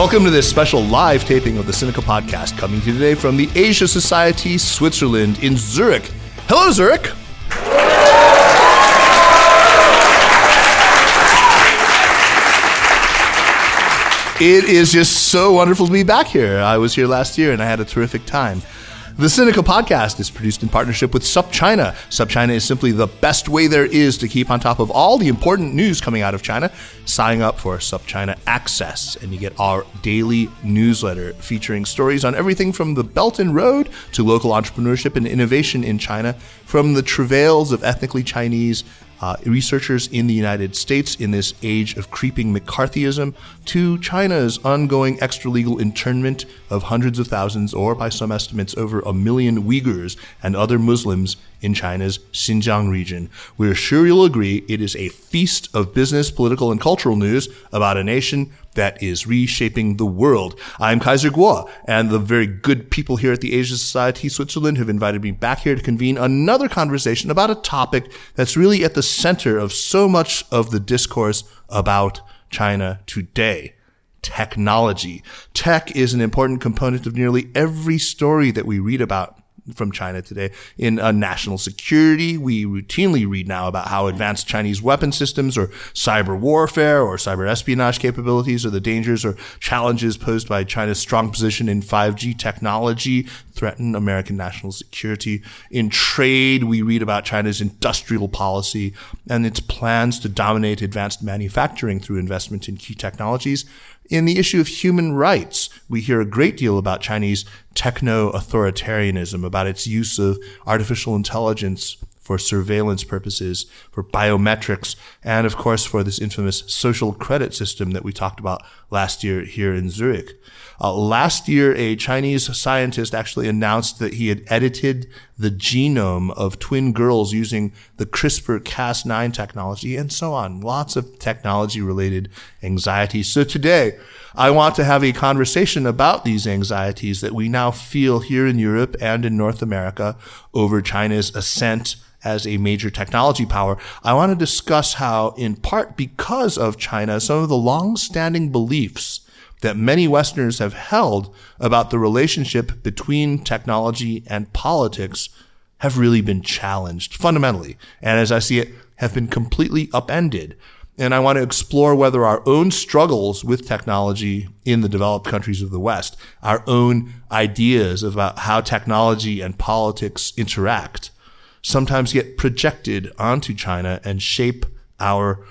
Welcome to this special live taping of the Sinica podcast, coming to you today from the Asia Society Switzerland in Zurich. Hello, Zurich. It is just so wonderful to be back here. I was here last year and I had a terrific time. The Sinica podcast is produced in partnership with SupChina. SupChina is simply the best way there is to keep on top of all the important news coming out of China. Sign up for SupChina Access, and you get our daily newsletter featuring stories on everything from the Belt and Road to local entrepreneurship and innovation in China, from the travails of ethnically Chinese uh, researchers in the United States in this age of creeping McCarthyism to China's ongoing extralegal internment of hundreds of thousands, or by some estimates, over a million Uyghurs and other Muslims in China's Xinjiang region. We're sure you'll agree it is a feast of business, political, and cultural news about a nation that is reshaping the world. I'm Kaiser Kuo, and the very good people here at the Asia Society Switzerland have invited me back here to convene another conversation about a topic that's really at the center of so much of the discourse about China today. Technology. Tech is an important component of nearly every story that we read about from China today. In uh, national security, we routinely read now about how advanced Chinese weapon systems or cyber warfare or cyber espionage capabilities are the dangers or challenges posed by China's strong position in 5G technology threaten American national security. In trade, we read about China's industrial policy and its plans to dominate advanced manufacturing through investment in key technologies. In the issue of human rights, we hear a great deal about Chinese techno authoritarianism, about its use of artificial intelligence for surveillance purposes, for biometrics, and of course for this infamous social credit system that we talked about last year here in Zurich. Uh, last year, a Chinese scientist actually announced that he had edited the genome of twin girls using the CRISPR Cas9 technology and so on. Lots of technology related anxieties. So today, I want to have a conversation about these anxieties that we now feel here in Europe and in North America over China's ascent as a major technology power. I want to discuss how, in part because of China, some of the long-standing beliefs that many Westerners have held about the relationship between technology and politics have really been challenged fundamentally. And as I see it, have been completely upended. And I want to explore whether our own struggles with technology in the developed countries of the West, our own ideas about how technology and politics interact, sometimes get projected onto China and shape our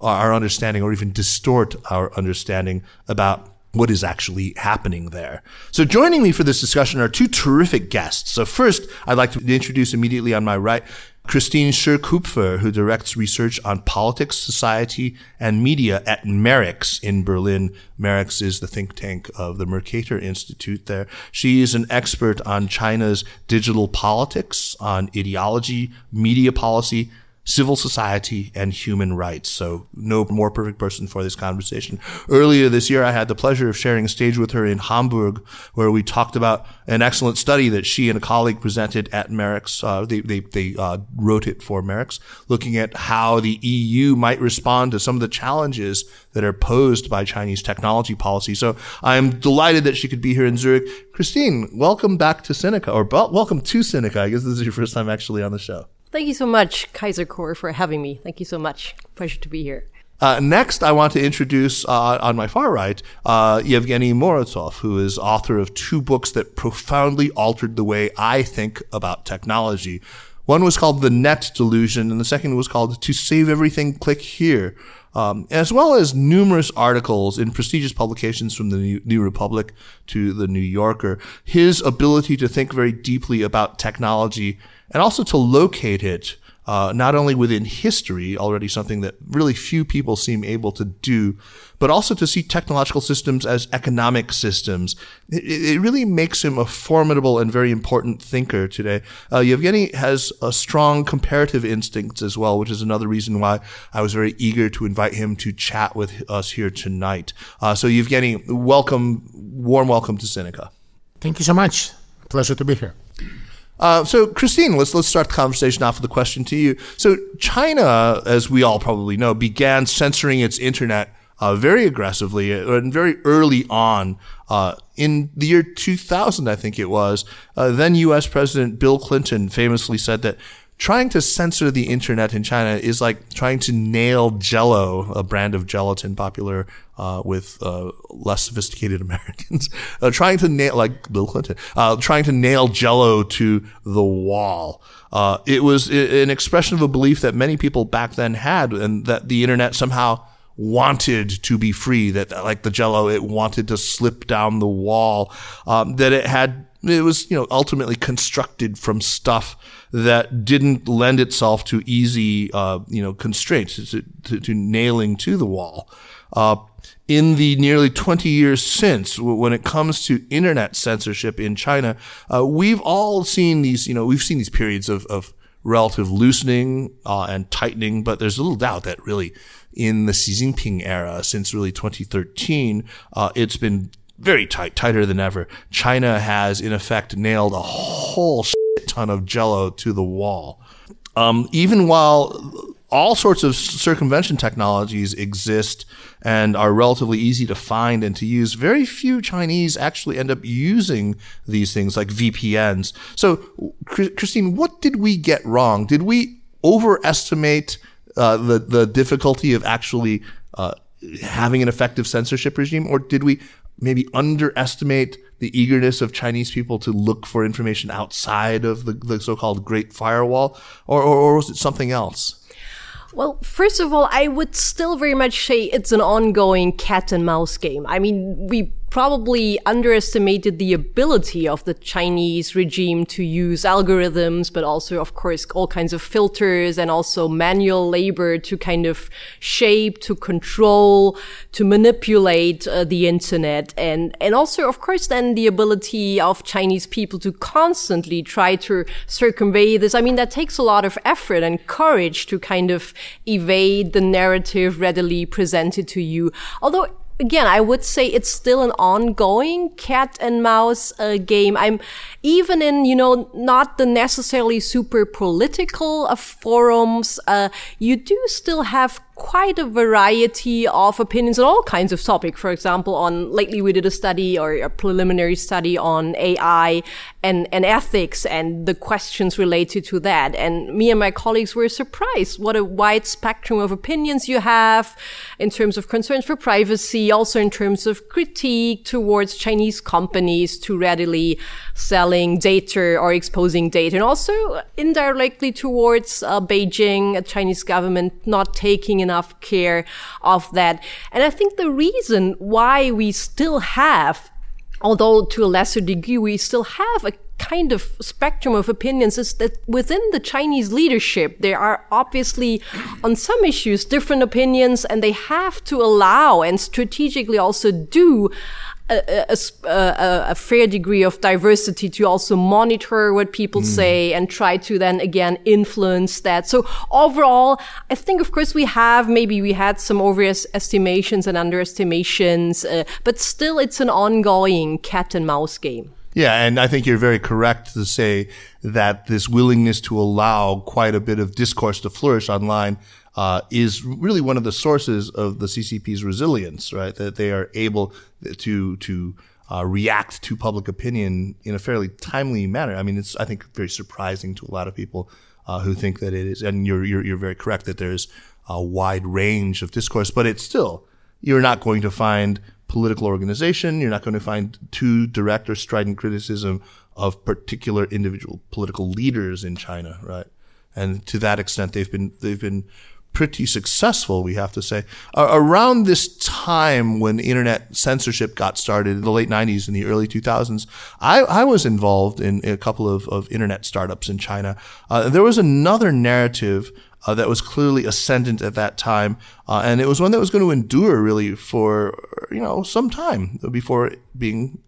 our understanding or even distort our understanding about what is actually happening there. So joining me for this discussion are two terrific guests. So first, I'd like to introduce immediately on my right, Kristin Shi-Kupfer, who directs research on politics, society, and media at MERICS in Berlin. MERICS is the think tank of the Mercator Institute there. She is an expert on China's digital politics, on ideology, media policy, civil society and human rights. So no more perfect person for this conversation. Earlier this year, I had the pleasure of sharing a stage with her in Hamburg, where we talked about an excellent study that she and a colleague presented at MERICS. Uh, they they, they uh, wrote it for MERICS, looking at how the EU might respond to some of the challenges that are posed by Chinese technology policy. So I'm delighted that she could be here in Zurich. Kristin, welcome back to Sinica, or welcome to Sinica. I guess this is your first time actually on the show. Thank you so much, Kaiser Kuo, for having me. Thank you so much. Pleasure to be here. Uh, next, I want to introduce uh, on my far right uh, Evgeny Morozov, who is author of two books that profoundly altered the way I think about technology. One was called The Net Delusion, and the second was called To Save Everything, Click Here. Um, as well as numerous articles in prestigious publications from the New Republic to the New Yorker. His ability to think very deeply about technology and also to locate it uh, not only within history, already something that really few people seem able to do, but also to see technological systems as economic systems. It, it really makes him a formidable and very important thinker today. Uh, Evgeny has a strong comparative instincts as well, which is another reason why I was very eager to invite him to chat with us here tonight. Uh, so, Evgeny, welcome, warm welcome to Sinica. Thank you so much. Pleasure to be here. Uh, so, Kristin, let's let's start the conversation off with a question to you. So, China, as we all probably know, began censoring its internet uh, very aggressively uh, and very early on. Uh, in the year 2000, I think it was, uh, then U.S. President Bill Clinton famously said that trying to censor the internet in China is like trying to nail Jello, a brand of gelatin popular uh, with uh, less sophisticated Americans, uh, trying to nail like Bill Clinton, uh, trying to nail Jello to the wall. Uh, it was an expression of a belief that many people back then had, and that the internet somehow wanted to be free. That like the Jello, it wanted to slip down the wall. Um, that it had it was, you know, ultimately constructed from stuff that didn't lend itself to easy, uh, you know, constraints to, to, to, nailing to the wall. Uh, in the nearly 20 years since, when it comes to internet censorship in China, uh, we've all seen these, you know, we've seen these periods of, of relative loosening uh, and tightening, but there's little doubt that really in the Xi Jinping era, since really 2013, uh, it's been very tight, tighter than ever. China has, in effect, nailed a whole ton of jello to the wall. Um, even while all sorts of circumvention technologies exist and are relatively easy to find and to use, very few Chinese actually end up using these things like VPNs. So, Christine, what did we get wrong? Did we overestimate uh, the the difficulty of actually uh, having an effective censorship regime, or did we maybe underestimate the eagerness of Chinese people to look for information outside of the, the so-called Great Firewall, or, or, or was it something else? Well, first of all, I would still very much say it's an ongoing cat and mouse game. I mean, we probably underestimated the ability of the Chinese regime to use algorithms, but also, of course, all kinds of filters and also manual labor to kind of shape, to control, to manipulate uh, the internet. And, and also, of course, then the ability of Chinese people to constantly try to circumvent this. I mean, that takes a lot of effort and courage to kind of evade the narrative readily presented to you. Although again, I would say it's still an ongoing cat and mouse uh, game. I'm even in, you know, not the necessarily super political uh, forums, uh, you do still have quite a variety of opinions on all kinds of topics. For example, on lately we did a study or a preliminary study on AI and, and ethics and the questions related to that. And me and my colleagues were surprised what a wide spectrum of opinions you have in terms of concerns for privacy, also in terms of critique towards Chinese companies too readily selling data or exposing data, and also indirectly towards uh, Beijing, a Chinese government not taking enough care of that. And I think the reason why we still have although to a lesser degree we still have a kind of spectrum of opinions is that within the Chinese leadership, there are obviously on some issues different opinions and they have to allow and strategically also do a, a, a, fair degree of diversity to also monitor what people mm. say and try to then again influence that. So overall, I think of course we have maybe we had some overestimations and underestimations, uh, but still it's an ongoing cat and mouse game. Yeah, and I think you're very correct to say that this willingness to allow quite a bit of discourse to flourish online uh, is really one of the sources of the CCP's resilience, right? That they are able to to uh, react to public opinion in a fairly timely manner. I mean, it's I think very surprising to a lot of people uh, who think that it is, and you're, you're you're very correct that there's a wide range of discourse, but it's still you're not going to find political organization. You're not going to find too direct or strident criticism of particular individual political leaders in China, right? and to that extent, they've been they've been pretty successful, we have to say. Uh, around this time when internet censorship got started in the late 90s and the early 2000s, I, I was involved in a couple of, of internet startups in China. Uh, there was another narrative uh, that was clearly ascendant at that time, uh, and it was one that was going to endure really for you know some time before being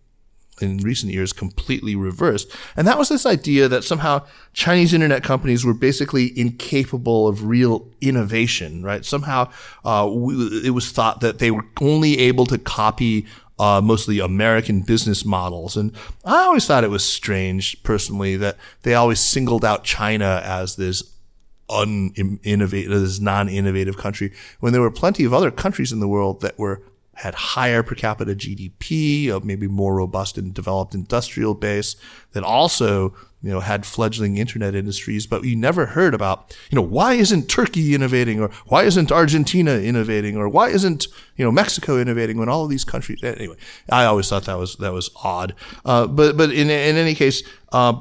in recent years completely reversed. And that was this idea that somehow Chinese internet companies were basically incapable of real innovation, right? Somehow uh, we, it was thought that they were only able to copy uh, mostly American business models. And I always thought it was strange, personally, that they always singled out China as this uninnovative, this non-innovative country when there were plenty of other countries in the world that were had higher per capita GDP, a maybe more robust and developed industrial base that also, you know, had fledgling internet industries, but we never heard about, you know, why isn't Turkey innovating or why isn't Argentina innovating or why isn't, you know, Mexico innovating when all of these countries, anyway, I always thought that was, that was odd. Uh, but, but in, in any case, uh,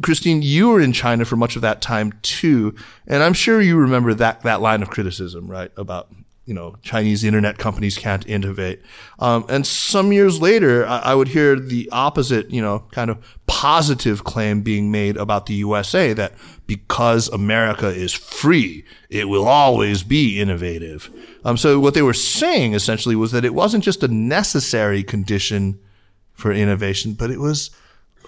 Kristin, you were in China for much of that time too, and I'm sure you remember that that line of criticism, right, about you know, Chinese internet companies can't innovate. Um, and some years later, I, I, would hear the opposite, you know, kind of positive claim being made about the USA that because America is free, it will always be innovative. Um, so what they were saying essentially was that it wasn't just a necessary condition for innovation, but it was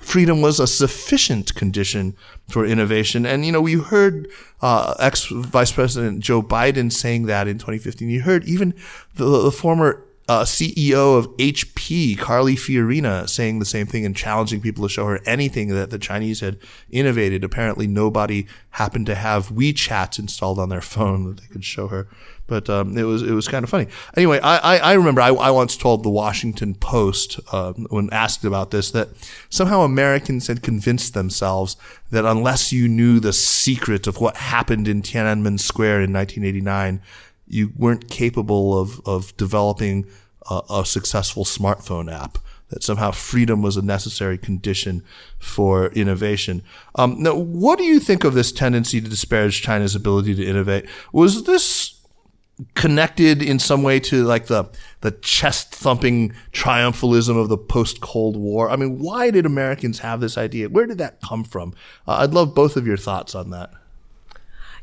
freedom was a sufficient condition for innovation. And, you know, we heard uh, ex Vice President Joe Biden saying that in 2015. You heard even the, the former uh, CEO of HP, Carly Fiorina, saying the same thing and challenging people to show her anything that the Chinese had innovated. Apparently, nobody happened to have WeChat installed on their phone that they could show her. But um, it was it was kind of funny. Anyway, I, I, I remember I, I, once told the Washington Post uh, when asked about this that somehow Americans had convinced themselves that unless you knew the secret of what happened in Tiananmen Square in 1989, you weren't capable of of developing a, a successful smartphone app that somehow freedom was a necessary condition for innovation. Um, now, what do you think of this tendency to disparage China's ability to innovate? Was this connected in some way to like the the chest thumping triumphalism of the post Cold War? I mean, why did Americans have this idea? Where did that come from? Uh, I'd love both of your thoughts on that.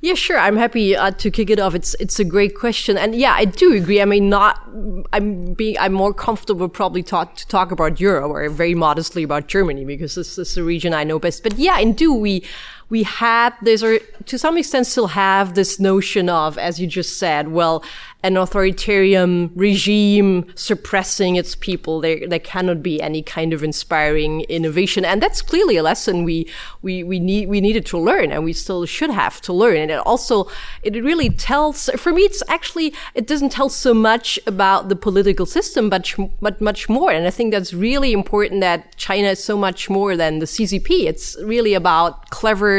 Yeah, sure. I'm happy uh, to kick it off. It's it's a great question, and yeah, I do agree. I mean, not I'm being I'm more comfortable probably talk to talk about Europe or very modestly about Germany because this is the region I know best. But yeah, and do we we had this, or to some extent still have this notion of, as you just said, well, an authoritarian regime suppressing its people. There, there cannot be any kind of inspiring innovation. And that's clearly a lesson we, we, we need, we needed to learn and we still should have to learn. And it also, it really tells, for me, it's actually, it doesn't tell so much about the political system, but, but much more. And I think that's really important that China is so much more than the CCP. It's really about clever,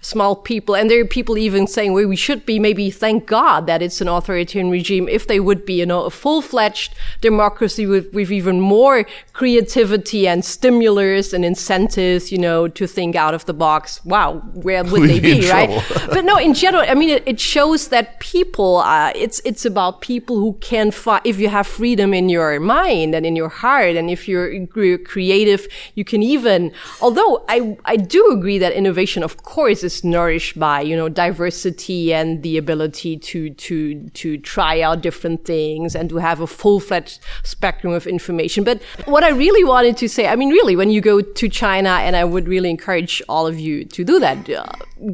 small people. And there are people even saying, well, we should be maybe thank God that it's an authoritarian regime if they would be, you know, a full-fledged democracy with, with even more creativity and stimulus and incentives, you know, to think out of the box. Wow, where would they be, right? but no, in general, I mean, it, it shows that people, uh, it's, it's about people who can find, if you have freedom in your mind and in your heart, and if you're, you're creative, you can even, although I, I do agree that innovation, of course, is nourished by, you know, diversity and the ability to, to, to try out different things and to have a full-fledged spectrum of information. But what I really wanted to say, I mean, really, when you go to China, and I would really encourage all of you to do that, uh,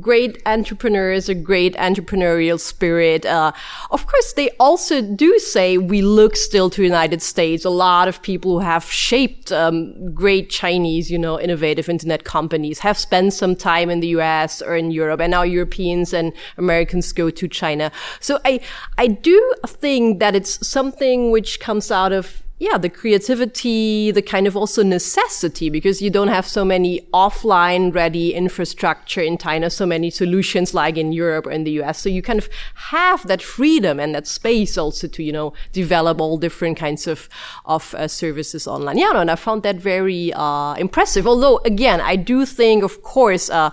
great entrepreneurs, a great entrepreneurial spirit. Uh, of course, they also do say we look still to the United States. A lot of people who have shaped um, great Chinese, you know, innovative internet companies have spent some time in the U.S. or in Europe, and now Europeans and Americans go to China. So I, I do think that it's something which comes out of yeah, the creativity, the kind of also necessity, because you don't have so many offline ready infrastructure in China, so many solutions like in Europe or in the US. So you kind of have that freedom and that space also to, you know, develop all different kinds of, of uh, services online. Yeah, no, and I found that very, uh, impressive. Although again, I do think, of course, uh,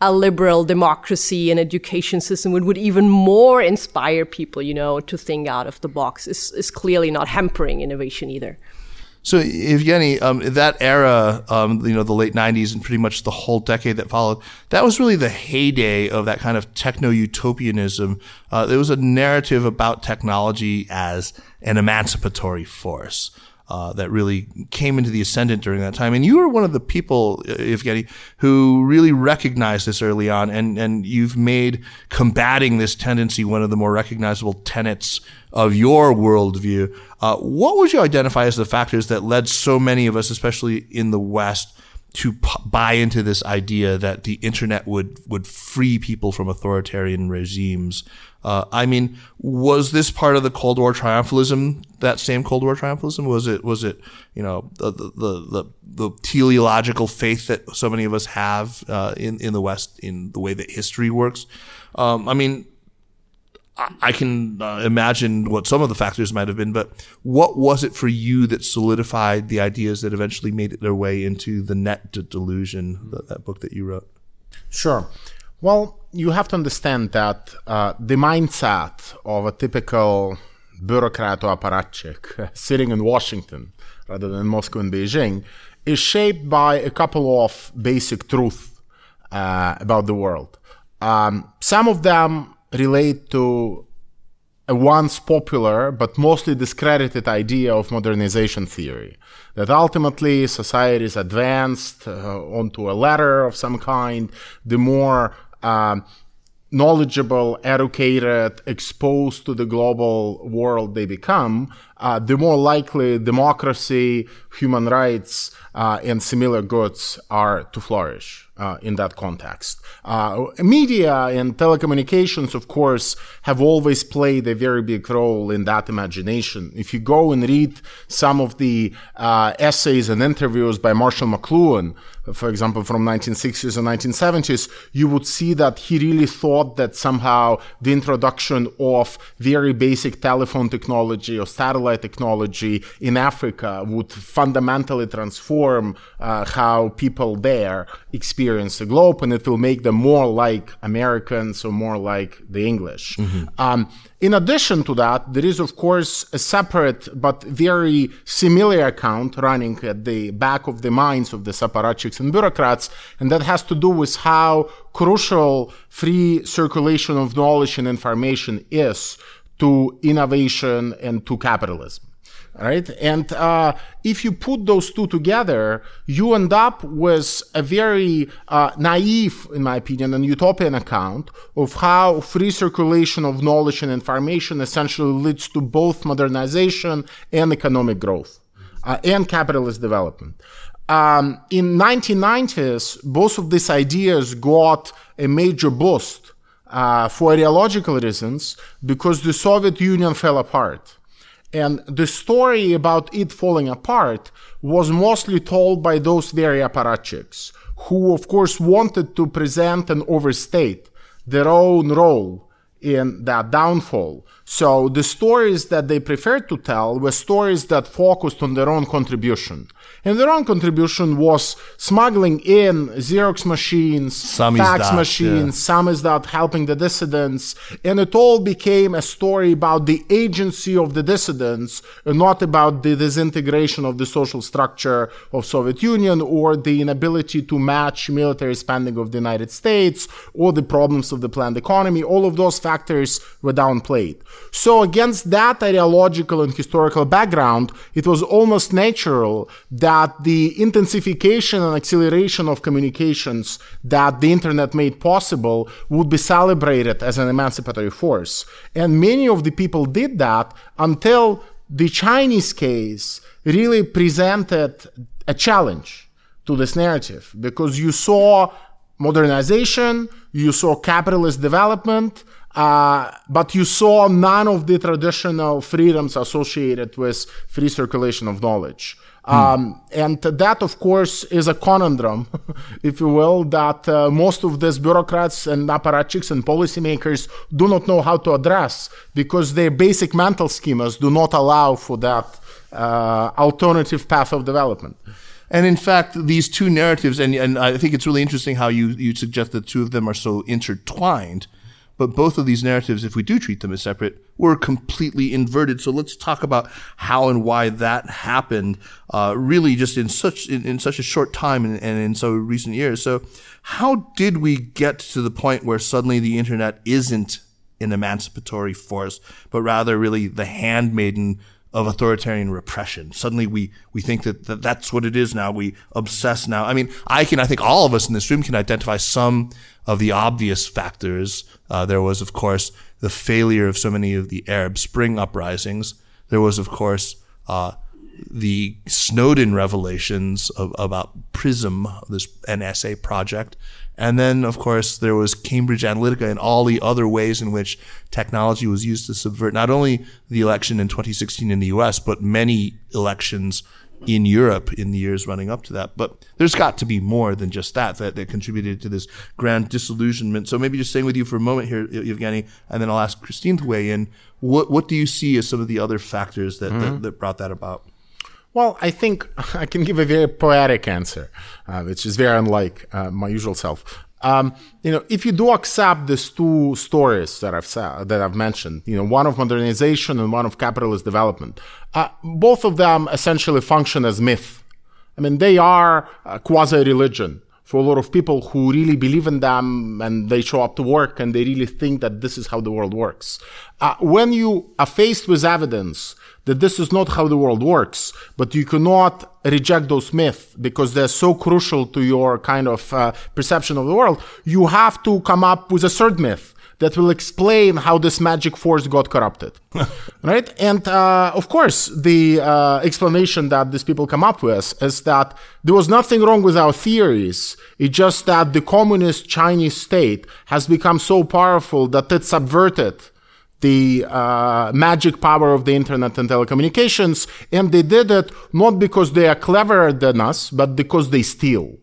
a liberal democracy and education system would, would even more inspire people, you know, to think out of the box is, is clearly not hampering innovation either. So, Evgeny, um, that era, um, you know, the late 90s and pretty much the whole decade that followed, that was really the heyday of that kind of techno utopianism. Uh, there was a narrative about technology as an emancipatory force. Uh, that really came into the ascendant during that time. And you were one of the people, uh, Evgeny, who really recognized this early on, and, and you've made combating this tendency one of the more recognizable tenets of your worldview. Uh, what would you identify as the factors that led so many of us, especially in the West, to p- buy into this idea that the internet would would free people from authoritarian regimes. Uh, I mean, was this part of the Cold War triumphalism? That same Cold War triumphalism was it? Was it you know the the the, the teleological faith that so many of us have uh, in in the West in the way that history works? Um, I mean, I can uh, imagine what some of the factors might have been, but what was it for you that solidified the ideas that eventually made their way into the net delusion, that, that book that you wrote? Sure. Well, you have to understand that uh, the mindset of a typical bureaucrat or apparatchik sitting in Washington rather than Moscow and Beijing is shaped by a couple of basic truths uh, about the world. Um, some of them relate to a once popular but mostly discredited idea of modernization theory that ultimately society is advanced uh, onto a ladder of some kind. The more uh, knowledgeable, educated, exposed to the global world they become, uh, the more likely democracy, human rights, uh, and similar goods are to flourish uh, in that context. Uh, media and telecommunications, of course, have always played a very big role in that imagination. If you go and read some of the uh, essays and interviews by Marshall McLuhan, for example, from 1960s and 1970s, you would see that he really thought that somehow the introduction of very basic telephone technology or satellite technology in Africa would fundamentally transform uh, how people there experience the globe and it will make them more like Americans or more like the English. Mm-hmm. Um, in addition to that, there is, of course, a separate but very similar account running at the back of the minds of the apparatchiks and bureaucrats, and that has to do with how crucial free circulation of knowledge and information is to innovation and to capitalism right? And uh, if you put those two together, you end up with a very uh, naive, in my opinion, and utopian account of how free circulation of knowledge and information essentially leads to both modernization and economic growth uh, and capitalist development. Um, in 1990s, both of these ideas got a major boost uh, for ideological reasons because the Soviet Union fell apart and the story about it falling apart was mostly told by those very apparatchiks, who of course wanted to present and overstate their own role in that downfall. So the stories that they preferred to tell were stories that focused on their own contribution. And their own contribution was smuggling in Xerox machines, fax machines, yeah. Some is that helping the dissidents. And it all became a story about the agency of the dissidents and not about the disintegration of the social structure of Soviet Union or the inability to match military spending of the United States or the problems of the planned economy. All of those factors were downplayed. So against that ideological and historical background, it was almost natural that the intensification and acceleration of communications that the internet made possible would be celebrated as an emancipatory force. And many of the people did that until the Chinese case really presented a challenge to this narrative because you saw modernization, you saw capitalist development, uh, but you saw none of the traditional freedoms associated with free circulation of knowledge. Hmm. Um, and that, of course, is a conundrum, if you will, that uh, most of these bureaucrats and apparatchiks and policymakers do not know how to address because their basic mental schemas do not allow for that uh, alternative path of development. And in fact, these two narratives, and, and I think it's really interesting how you, you suggest the two of them are so intertwined. But both of these narratives, if we do treat them as separate, were completely inverted. So let's talk about how and why that happened, uh, really just in such, in, in such a short time and, and in so recent years. So how did we get to the point where suddenly the internet isn't an emancipatory force, but rather really the handmaiden of authoritarian repression. Suddenly we, we think that, that that's what it is now. We obsess now. I mean, I can, I think all of us in this room can identify some of the obvious factors. Uh, there was, of course, the failure of so many of the Arab Spring uprisings. There was, of course, uh, the Snowden revelations of, about PRISM, this NSA project. And then, of course, there was Cambridge Analytica and all the other ways in which technology was used to subvert not only the election in 2016 in the US, but many elections in Europe in the years running up to that. But there's got to be more than just that, that, that contributed to this grand disillusionment. So maybe just staying with you for a moment here, Evgeny, and then I'll ask Kristin to weigh in. What, what do you see as some of the other factors that, mm-hmm. that, that brought that about? Well, I think I can give a very poetic answer, uh, which is very unlike uh, my usual self. Um, you know, if you do accept these two stories that I've said, that I've mentioned, you know, one of modernization and one of capitalist development, uh, both of them essentially function as myth. I mean, they are quasi religion for a lot of people who really believe in them and they show up to work and they really think that this is how the world works. Uh, when you are faced with evidence that this is not how the world works, but you cannot reject those myths because they're so crucial to your kind of uh, perception of the world. You have to come up with a third myth that will explain how this magic force got corrupted. right? And uh, of course, the uh, explanation that these people come up with is that there was nothing wrong with our theories. It's just that the communist Chinese state has become so powerful that it subverted the uh, magic power of the internet and telecommunications. And they did it not because they are cleverer than us, but because they steal.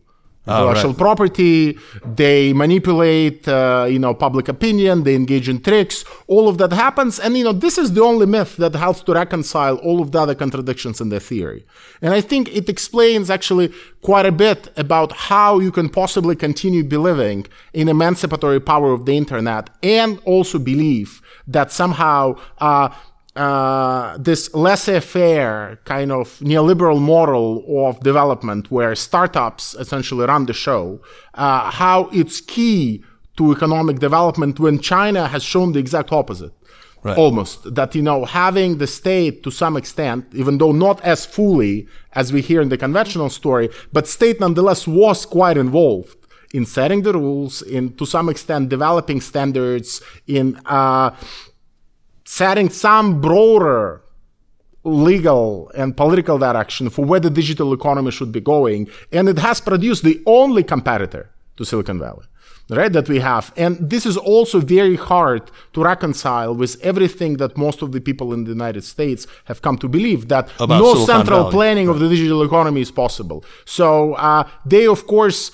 Intellectual right. property, they manipulate, uh, you know, public opinion, they engage in tricks. All of that happens, and you know, this is the only myth that helps to reconcile all of the other contradictions in the theory. And I think it explains actually quite a bit about how you can possibly continue believing in emancipatory power of the internet, and also believe that somehow uh, uh, this laissez-faire kind of neoliberal model of development where startups essentially run the show, uh, how it's key to economic development when China has shown the exact opposite. Right. Almost that you know having the state to some extent, even though not as fully as we hear in the conventional story, but state nonetheless was quite involved in setting the rules, in to some extent developing standards, in uh, setting some broader legal and political direction for where the digital economy should be going. And it has produced the only competitor to Silicon Valley. Right, that we have. And this is also very hard to reconcile with everything that most of the people in the United States have come to believe that About no Silicon central Valley. planning of the digital economy is possible. So uh, they, of course,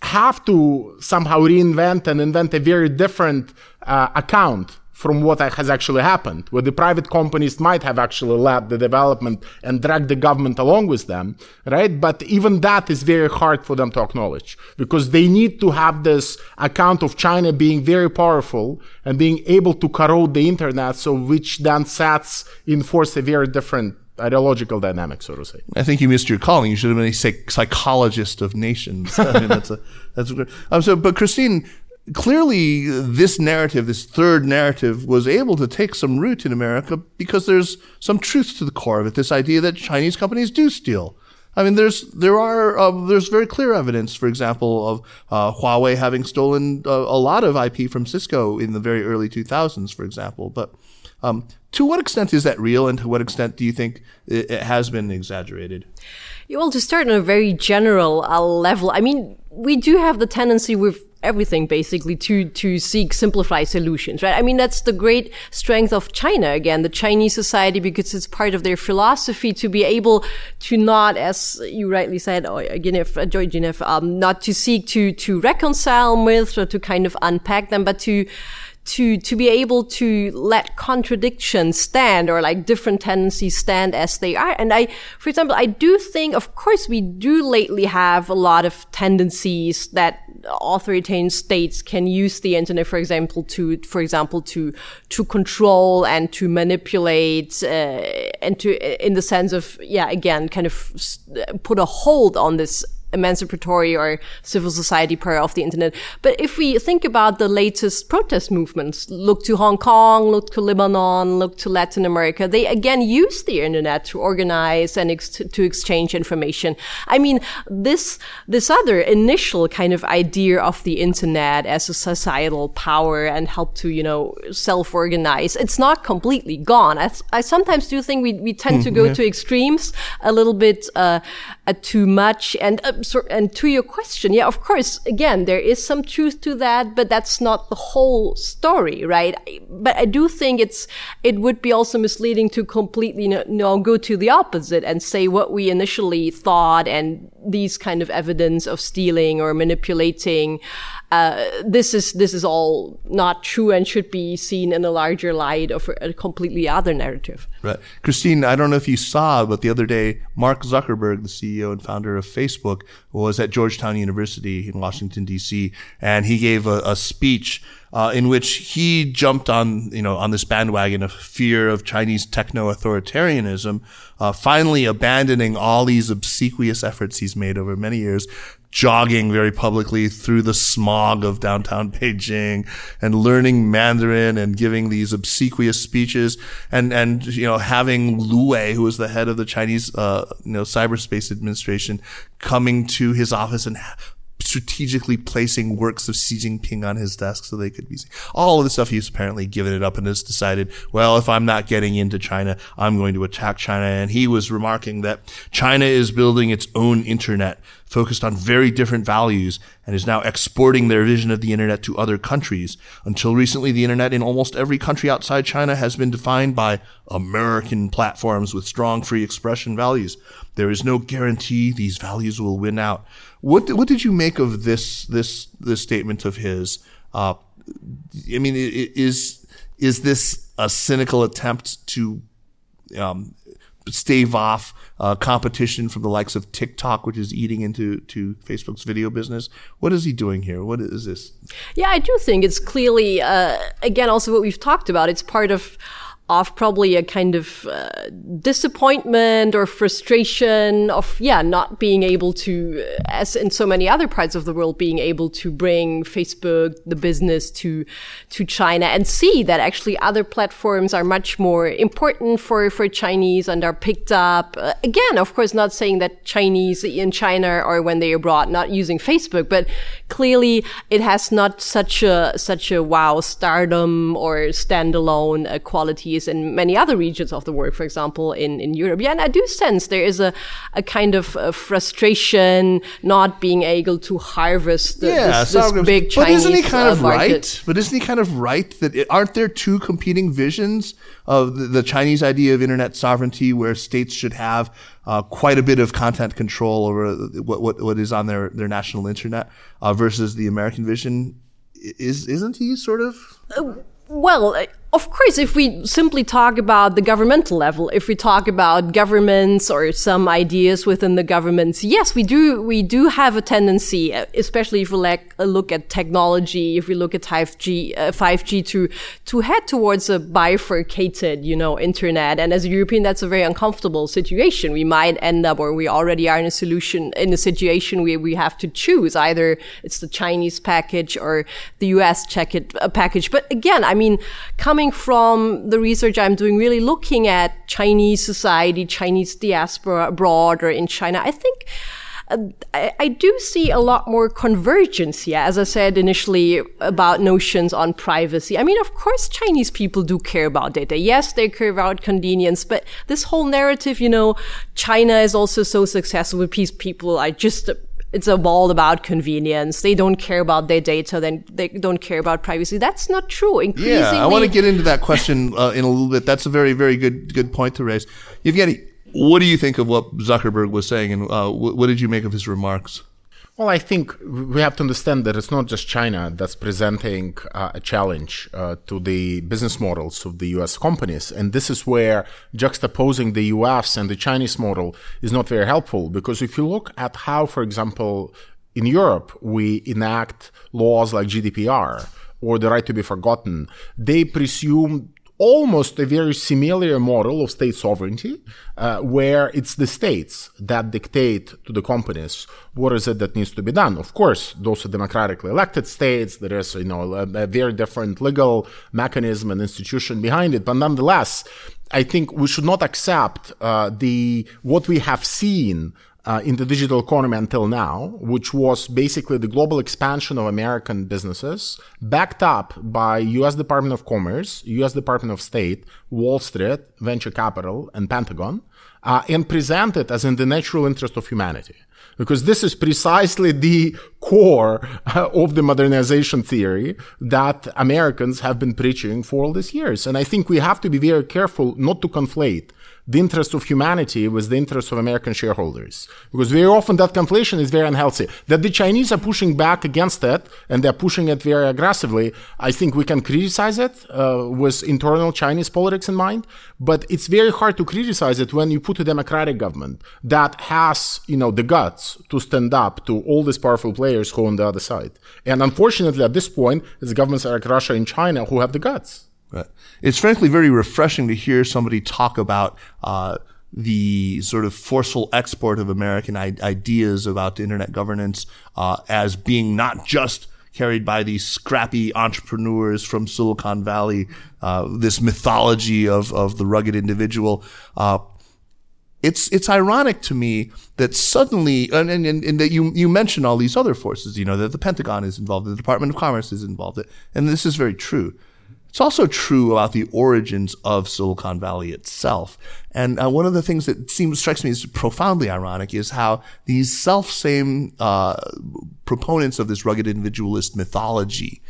have to somehow reinvent and invent a very different uh, account from what has actually happened, where the private companies might have actually led the development and dragged the government along with them, right? But even that is very hard for them to acknowledge because they need to have this account of China being very powerful and being able to corrode the internet, so which then sets in force a very different ideological dynamic, so to say. I think you missed your calling. You should have been a psychologist of nations. I mean, that's a that's a, um, so. But Kristin, clearly this narrative, this third narrative, was able to take some root in America because there's some truth to the core of it. This idea that Chinese companies do steal. I mean, there's there are uh, there's very clear evidence, for example, of uh, Huawei having stolen uh, a lot of IP from Cisco in the very early 2000s, for example. But um, to what extent is that real, and to what extent do you think it, it has been exaggerated? Well, to start on a very general uh, level, I mean, we do have the tendency with everything basically to to seek simplified solutions right? I mean that's the great strength of china again the chinese society because it's part of their philosophy to be able to not as you rightly said or again if uh, joy um, not to seek to to reconcile myths or to kind of unpack them but to to to be able to let contradictions stand or like different tendencies stand as they are. And I, for example, I do think, of course, we do lately have a lot of tendencies that authoritarian states can use the internet, for example, to, for example, to to control and to manipulate, uh, and to, in the sense of, yeah, again, kind of put a hold on this emancipatory or civil society part of the internet. But if we think about the latest protest movements, look to Hong Kong, look to Lebanon, look to Latin America, they again use the internet to organize and ex- to exchange information. I mean, this, this other initial kind of idea of the internet as a societal power and help to, you know, self-organize, it's not completely gone. I, I sometimes do think we, we tend to go yeah. to extremes a little bit, uh, uh, too much and, uh, so, and to your question, yeah, of course, again, there is some truth to that, but that's not the whole story, right? But I do think it's, it would be also misleading to completely, you know, go to the opposite and say what we initially thought and these kind of evidence of stealing or manipulating, uh, this is this is all not true and should be seen in a larger light of a completely other narrative. Right, Kristin. I don't know if you saw, but the other day, Mark Zuckerberg, the CEO and founder of Facebook, was at Georgetown University in Washington D.C. and he gave a, a speech uh, in which he jumped on, you know, on this bandwagon of fear of Chinese techno-authoritarianism, uh, finally abandoning all these obsequious efforts he's made over many years, jogging very publicly through the smog of downtown Beijing and learning Mandarin and giving these obsequious speeches and, and, you know, having Lu Wei, who was the head of the Chinese, uh, you know, cyberspace administration coming to his office and strategically placing works of Xi Jinping on his desk so they could be seen. All of the stuff he's apparently given it up and has decided, well, if I'm not getting into China, I'm going to attack China. And he was remarking that China is building its own internet focused on very different values and is now exporting their vision of the internet to other countries. Until recently, the internet in almost every country outside China has been defined by American platforms with strong free expression values. There is no guarantee these values will win out. What what did you make of this this this statement of his? Uh, I mean, is is this a cynical attempt to um, stave off uh, competition from the likes of TikTok, which is eating into to Facebook's video business. What is he doing here? What is this? Yeah, I do think it's clearly, uh, again, also what we've talked about. It's part of of probably a kind of uh, disappointment or frustration of yeah not being able to as in so many other parts of the world being able to bring facebook the business to to china and see that actually other platforms are much more important for for chinese and are picked up. Uh, again of course not saying that chinese in china or when they abroad not using facebook but clearly it has not such a such a wow stardom or standalone uh, quality in many other regions of the world, for example, in, in Europe. Yeah, and I do sense there is a, a kind of a frustration not being able to harvest the, yeah, this, this big Chinese But isn't he kind uh, of right? But isn't he kind of right that it, aren't there two competing visions of the, the, Chinese idea of internet sovereignty where states should have uh, quite a bit of content control over what, what, what is on their, their national internet uh, versus the American vision? Is, isn't he sort of? Uh, well, of course, if we simply talk about the governmental level, if we talk about governments or some ideas within the governments, yes, we do, we do have a tendency, especially if we like, look at technology, if we look at 5G, uh, 5G to, to head towards a bifurcated, you know, internet. And as a European, that's a very uncomfortable situation. We might end up, or we already are in a solution, in a situation where we have to choose either it's the Chinese package or the US check it, uh, package. But again, I mean, come coming from the research I'm doing, really looking at Chinese society, Chinese diaspora abroad or in China, I think uh, I, I, do see a lot more convergence here, as I said initially about notions on privacy. I mean, of course, Chinese people do care about data. Yes, they care about convenience, but this whole narrative, you know, China is also so successful with peace. People are just it's all about convenience. They don't care about their data. Then they don't care about privacy. That's not true. Increasingly, Yeah, I want to get into that question uh, in a little bit. That's a very, very good, good point to raise. Evgeny, what do you think of what Zuckerberg was saying, and uh, what did you make of his remarks? Well, I think we have to understand that it's not just China that's presenting uh, a challenge uh, to the business models of the US companies. And this is where juxtaposing the US and the Chinese model is not very helpful. Because if you look at how, for example, in Europe, we enact laws like GDPR or the right to be forgotten, they presume almost a very similar model of state sovereignty, uh, where it's the states that dictate to the companies what is it that needs to be done. Of course, those are democratically elected states. There is, you know, a, a very different legal mechanism and institution behind it, but nonetheless, I think we should not accept uh, the what we have seen uh, in the digital economy until now, which was basically the global expansion of American businesses, backed up by U.S. Department of Commerce, U.S. Department of State, Wall Street, venture capital, and Pentagon, uh, and presented as in the natural interest of humanity. Because this is precisely the core uh, of the modernization theory that Americans have been preaching for all these years. And I think we have to be very careful not to conflate the interest of humanity with the interest of American shareholders. Because very often that conflation is very unhealthy. That the Chinese are pushing back against it and they're pushing it very aggressively, I think we can criticize it uh, with internal Chinese politics in mind. But it's very hard to criticize it when you put a democratic government that has, you know, the guts to stand up to all these powerful players who are on the other side. And unfortunately, at this point, it's governments like Russia and China who have the guts. It's frankly very refreshing to hear somebody talk about uh, the sort of forceful export of American I- ideas about internet governance uh, as being not just carried by these scrappy entrepreneurs from Silicon Valley, uh, this mythology of, of the rugged individual. Uh, it's it's ironic to me that suddenly and, and, and that you you mentioned all these other forces, you know, that the Pentagon is involved, the Department of Commerce is involved, and this is very true. It's also true about the origins of Silicon Valley itself. And uh, one of the things that seems strikes me as profoundly ironic is how these self same uh, proponents of this rugged individualist mythology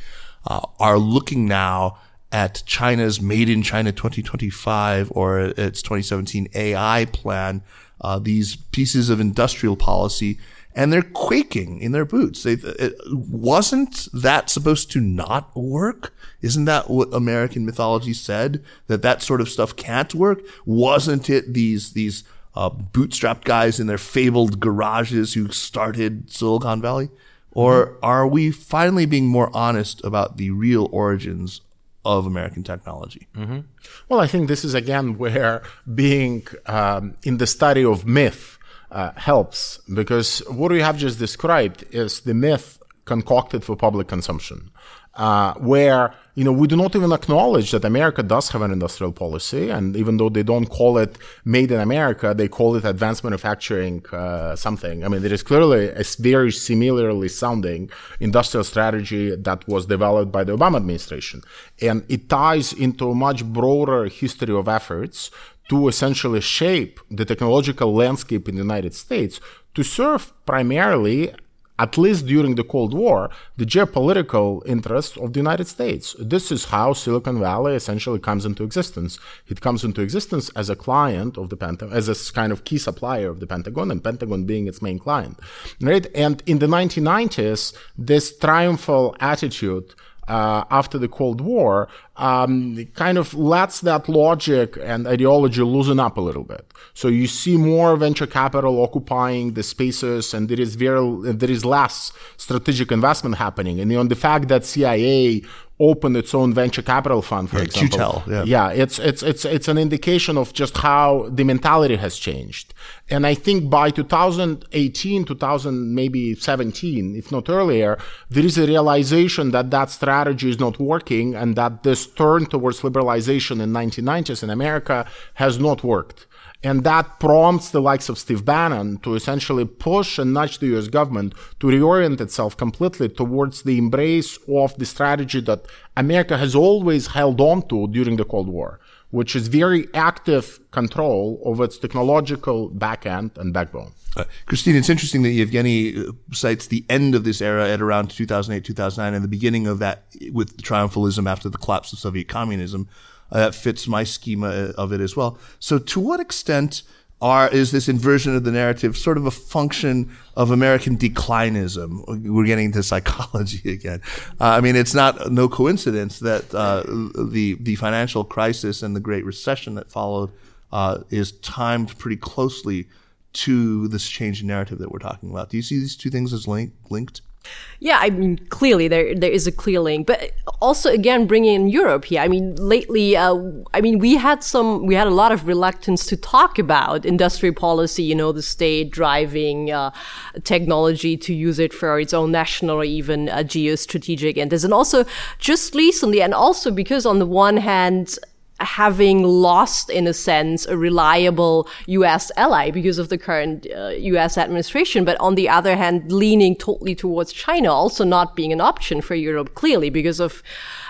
uh, are looking now at China's Made in China 2025 or its 2017 AI plan, uh, these pieces of industrial policy and they're quaking in their boots. They, it, wasn't that supposed to not work? Isn't that what American mythology said? That that sort of stuff can't work? Wasn't it these, these, uh, bootstrapped guys in their fabled garages who started Silicon Valley? Or are we finally being more honest about the real origins of American technology? Mm-hmm. Well, I think this is again where being um, in the study of myth uh, helps because what we have just described is the myth concocted for public consumption, uh, where you know we do not even acknowledge that America does have an industrial policy, and even though they don't call it "Made in America," they call it advanced manufacturing uh, something. I mean, there is clearly a very similarly sounding industrial strategy that was developed by the Obama administration, and it ties into a much broader history of efforts to essentially shape the technological landscape in the United States to serve primarily at least during the Cold War, the geopolitical interests of the United States. This is how Silicon Valley essentially comes into existence. It comes into existence as a client of the Pentagon, as a kind of key supplier of the Pentagon, and Pentagon being its main client. Right? And in the 1990s, this triumphal attitude uh, after the Cold War um, kind of lets that logic and ideology loosen up a little bit. So you see more venture capital occupying the spaces, and there is very there is less strategic investment happening. And on the fact that CIA open its own venture capital fund, for yeah, example. Qtel, yeah. yeah, it's it's it's it's an indication of just how the mentality has changed. And I think by 2018, 2000 maybe 17, if not earlier, there is a realization that that strategy is not working, and that this turn towards liberalization in 1990s in America has not worked. And that prompts the likes of Steve Bannon to essentially push and nudge the US government to reorient itself completely towards the embrace of the strategy that America has always held on to during the Cold War, which is very active control of its technological backend and backbone. Uh, Kristin, it's interesting that Evgeny uh, cites the end of this era at around 2008, 2009, and the beginning of that with triumphalism after the collapse of Soviet communism. Uh, that fits my schema of it as well. So, to what extent are is this inversion of the narrative sort of a function of American declinism? We're getting into psychology again. Uh, I mean, it's not no coincidence that uh, the the financial crisis and the Great Recession that followed uh, is timed pretty closely to this change in narrative that we're talking about. Do you see these two things as link, linked? Yeah, I mean, clearly there there is a clear link, but also again bringing in Europe here. I mean, lately, uh, I mean, we had some, we had a lot of reluctance to talk about industry policy. You know, the state driving uh, technology to use it for its own national or even uh, geostrategic interests, and also just recently, and also because on the one hand having lost, in a sense, a reliable U.S. ally because of the current uh, U.S. administration, but on the other hand, leaning totally towards China, also not being an option for Europe, clearly because of,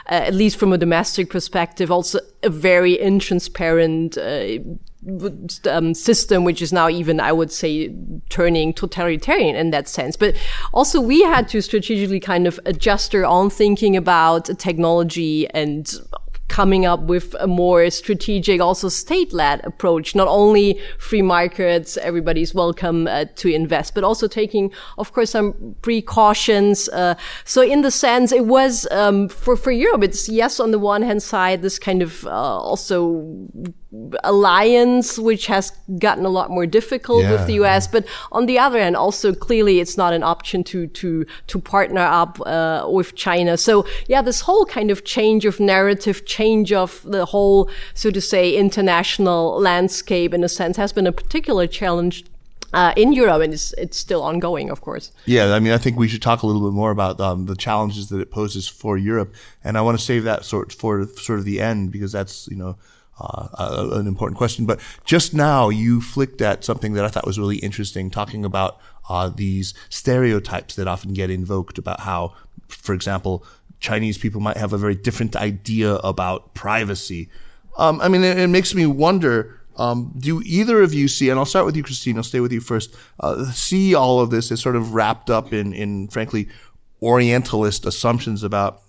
uh, at least from a domestic perspective, also a very intransparent. Uh, um, system, which is now even, I would say, turning totalitarian in that sense. But also, we had to strategically kind of adjust our own thinking about technology and coming up with a more strategic, also state-led approach. Not only free markets, everybody's welcome uh, to invest, but also taking, of course, some precautions. Uh, so in the sense, it was um, for for Europe. It's yes, on the one hand side, this kind of uh, also alliance, which has gotten a lot more difficult yeah. with the US. But on the other hand, also clearly it's not an option to, to, to partner up, uh, with China. So yeah, this whole kind of change of narrative, change of the whole, so to say, international landscape in a sense has been a particular challenge uh, in Europe, and it's, it's still ongoing, of course. Yeah, I mean, I think we should talk a little bit more about um, the challenges that it poses for Europe, and I want to save that sort for sort of the end because that's you know uh, an important question. But just now, you flicked at something that I thought was really interesting, talking about uh, these stereotypes that often get invoked about how, for example, Chinese people might have a very different idea about privacy. Um, I mean, it, it, makes me wonder. Um, do either of you see, and I'll start with you, Kristin, I'll stay with you first, uh, see all of this as sort of wrapped up in, in frankly, Orientalist assumptions about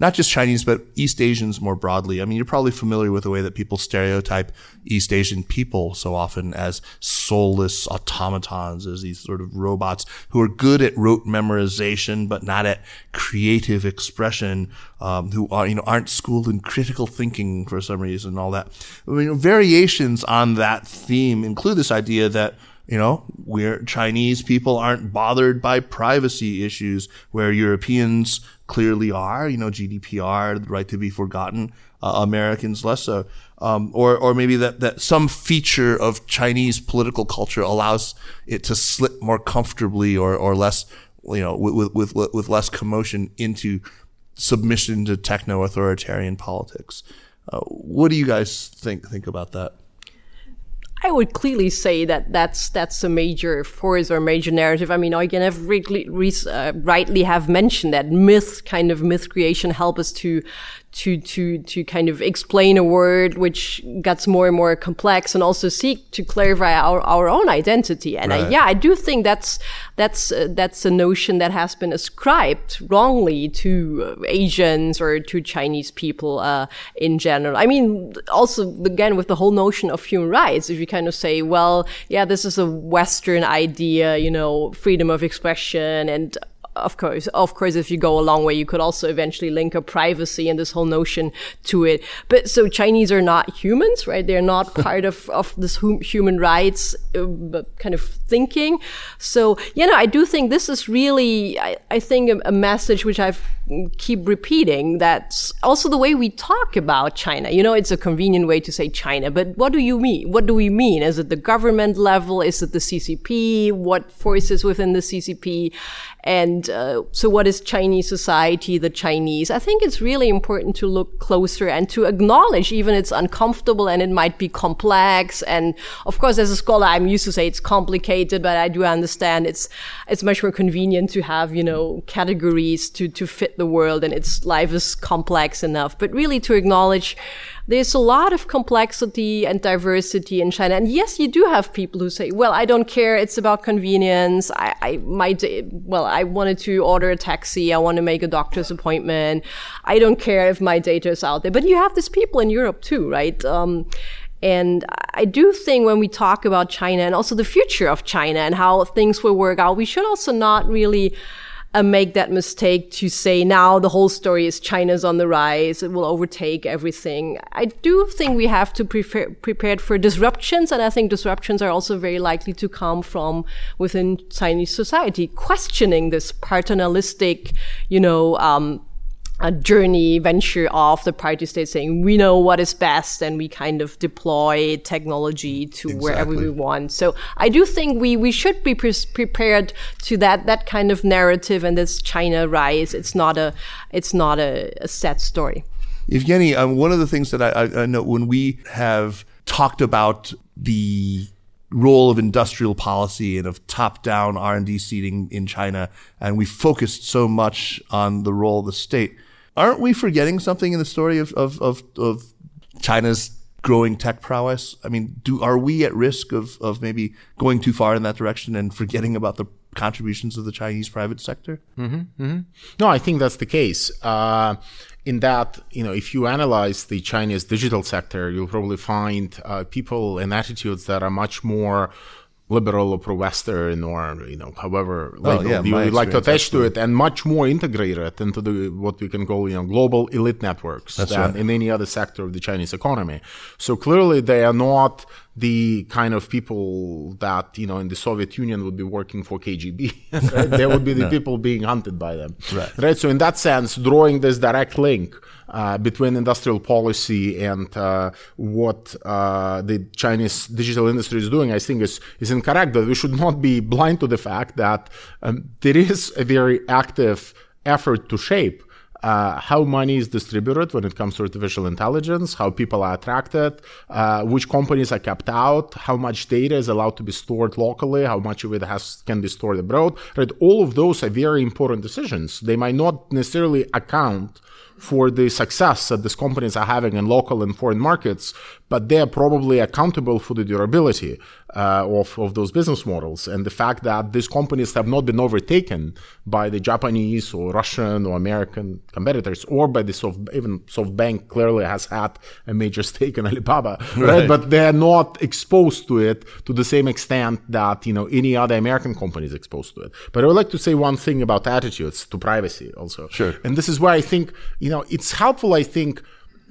not just Chinese, but East Asians more broadly. I mean, you're probably familiar with the way that people stereotype East Asian people so often as soulless automatons, as these sort of robots who are good at rote memorization, but not at creative expression, um, who are, you know, aren't schooled in critical thinking for some reason and all that. I mean, variations on that theme include this idea that you know, where Chinese people aren't bothered by privacy issues, where Europeans clearly are. You know, GDPR, the right to be forgotten. Uh, Americans less so. Um, or, or maybe that, that some feature of Chinese political culture allows it to slip more comfortably or, or less, you know, with, with, with, with less commotion into submission to techno authoritarian politics. Uh, what do you guys think, think about that? I would clearly say that that's that's a major force or major narrative. I mean, Evgeny have really, uh, rightly have mentioned that myth, kind of myth creation, help us to to to to kind of explain a word which gets more and more complex and also seek to clarify our, our own identity and right. I, yeah i do think that's that's uh, that's a notion that has been ascribed wrongly to asians or to chinese people uh, in general i mean also again with the whole notion of human rights if you kind of say well yeah this is a western idea you know freedom of expression and of course, of course, if you go a long way, you could also eventually link a privacy and this whole notion to it. But so Chinese are not humans, right? They're not part of, of this hum, human rights uh, kind of thinking. So, you know, I do think this is really, I, I think a, a message which I've keep repeating that's also the way we talk about China. You know, it's a convenient way to say China, but what do you mean? What do we mean? Is it the government level? Is it the CCP? What forces within the CCP? And uh, so, what is Chinese society, the Chinese? I think it's really important to look closer and to acknowledge even it's uncomfortable and it might be complex. And of course, as a scholar, I'm used to say it's complicated, but I do understand it's it's much more convenient to have you know categories to to fit the world and its life is complex enough. But really, to acknowledge there's a lot of complexity and diversity in China. And yes, you do have people who say, well, I don't care. It's about convenience. I, I might, well, I wanted to order a taxi. I want to make a doctor's appointment. I don't care if my data is out there. But you have these people in Europe too, right? Um, And I do think when we talk about China and also the future of China and how things will work out, we should also not really uh, make that mistake to say now the whole story is China's on the rise. It will overtake everything. I do think we have to prepare prepared for disruptions. And I think disruptions are also very likely to come from within Chinese society, questioning this paternalistic, you know, um, a journey venture of the party state saying we know what is best and we kind of deploy technology to exactly. wherever we want so i do think we we should be pre prepared to that that kind of narrative and this china rise it's not a it's not a, a sad story evgeny um, one of the things that I, I know when we have talked about the role of industrial policy and of top-down R&D seeding in China, and we focused so much on the role of the state. Aren't we forgetting something in the story of, of, of, of China's growing tech prowess? I mean, do are we at risk of, of maybe going too far in that direction and forgetting about the contributions of the Chinese private sector? Mm-hmm, mm-hmm. No, I think that's the case. Uh, in that, you know, if you analyze the Chinese digital sector, you'll probably find uh, people and attitudes that are much more liberal or pro-Western or you know however well, yeah, you like to attach to it and much more integrated into the what we can call you know global elite networks that's than right. in any other sector of the Chinese economy. So clearly they are not the kind of people that you know in the Soviet Union would be working for KGB. right? They would be the no. people being hunted by them. Right. right. So in that sense, drawing this direct link uh, between industrial policy and uh, what uh, the Chinese digital industry is doing, I think is, is incorrect. That we should not be blind to the fact that um, there is a very active effort to shape uh, how money is distributed when it comes to artificial intelligence, how people are attracted, uh, which companies are kept out, how much data is allowed to be stored locally, how much of it has can be stored abroad. Right, all of those are very important decisions. They might not necessarily account for the success that these companies are having in local and foreign markets, but they're probably accountable for the durability uh, of, of those business models. And the fact that these companies have not been overtaken by the Japanese or Russian or American competitors, or by the soft, even SoftBank clearly has had a major stake in Alibaba, right? right? But they're not exposed to it to the same extent that, you know, any other American company is exposed to it. But I would like to say one thing about attitudes to privacy also. Sure. And this is where I think, you know, it's helpful, I think,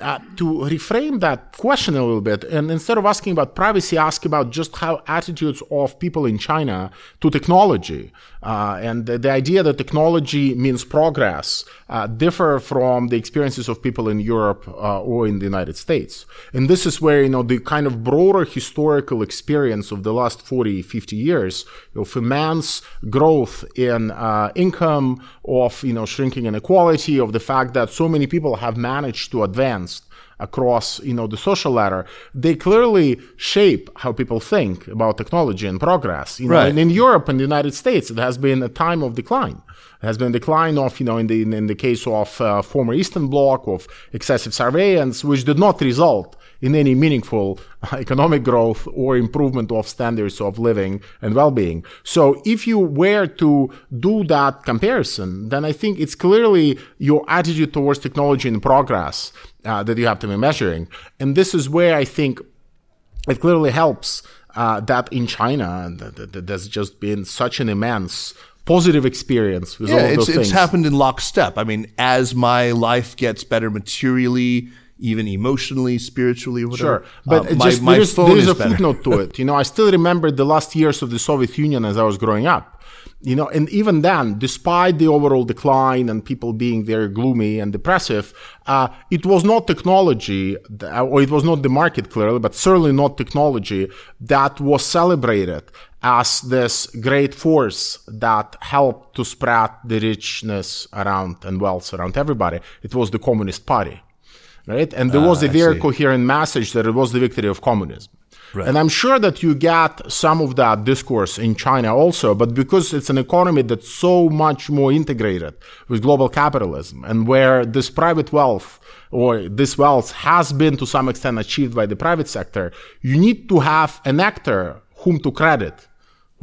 uh, to reframe that question a little bit and instead of asking about privacy ask about just how attitudes of people in china to technology uh, and the, the, idea that technology means progress uh, differ from the experiences of people in europe uh, or in the united states. And this is where you know the kind of broader historical experience of the last 40 50 years of immense growth in uh, income of you know shrinking inequality of the fact that so many people have managed to advance across you know the social ladder they clearly shape how people think about technology and progress you know right. and in europe and the united states it has been a time of decline it has been a decline of you know in the in the case of uh, former eastern bloc of excessive surveillance which did not result in any meaningful economic growth or improvement of standards of living and well-being. So if you were to do that comparison, then I think it's clearly your attitude towards technology and progress uh, that you have to be measuring. And this is where I think it clearly helps uh, that in China, there's just been such an immense positive experience with yeah, all of it's, things. It's happened in lockstep. I mean, as my life gets better materially, even emotionally, spiritually, whatever. Sure, but uh, my, just, my there's, there's a better. footnote to it. You know, I still remember the last years of the Soviet Union as I was growing up. You know, and even then, despite the overall decline and people being very gloomy and depressive, uh, it was not technology, or it was not the market clearly, but certainly not technology that was celebrated as this great force that helped to spread the richness around and wealth around everybody. It was the Communist Party right? And there was a ah, very coherent message that it was the victory of communism. Right. And I'm sure that you get some of that discourse in China also, but because it's an economy that's so much more integrated with global capitalism and where this private wealth or this wealth has been to some extent achieved by the private sector, you need to have an actor whom to credit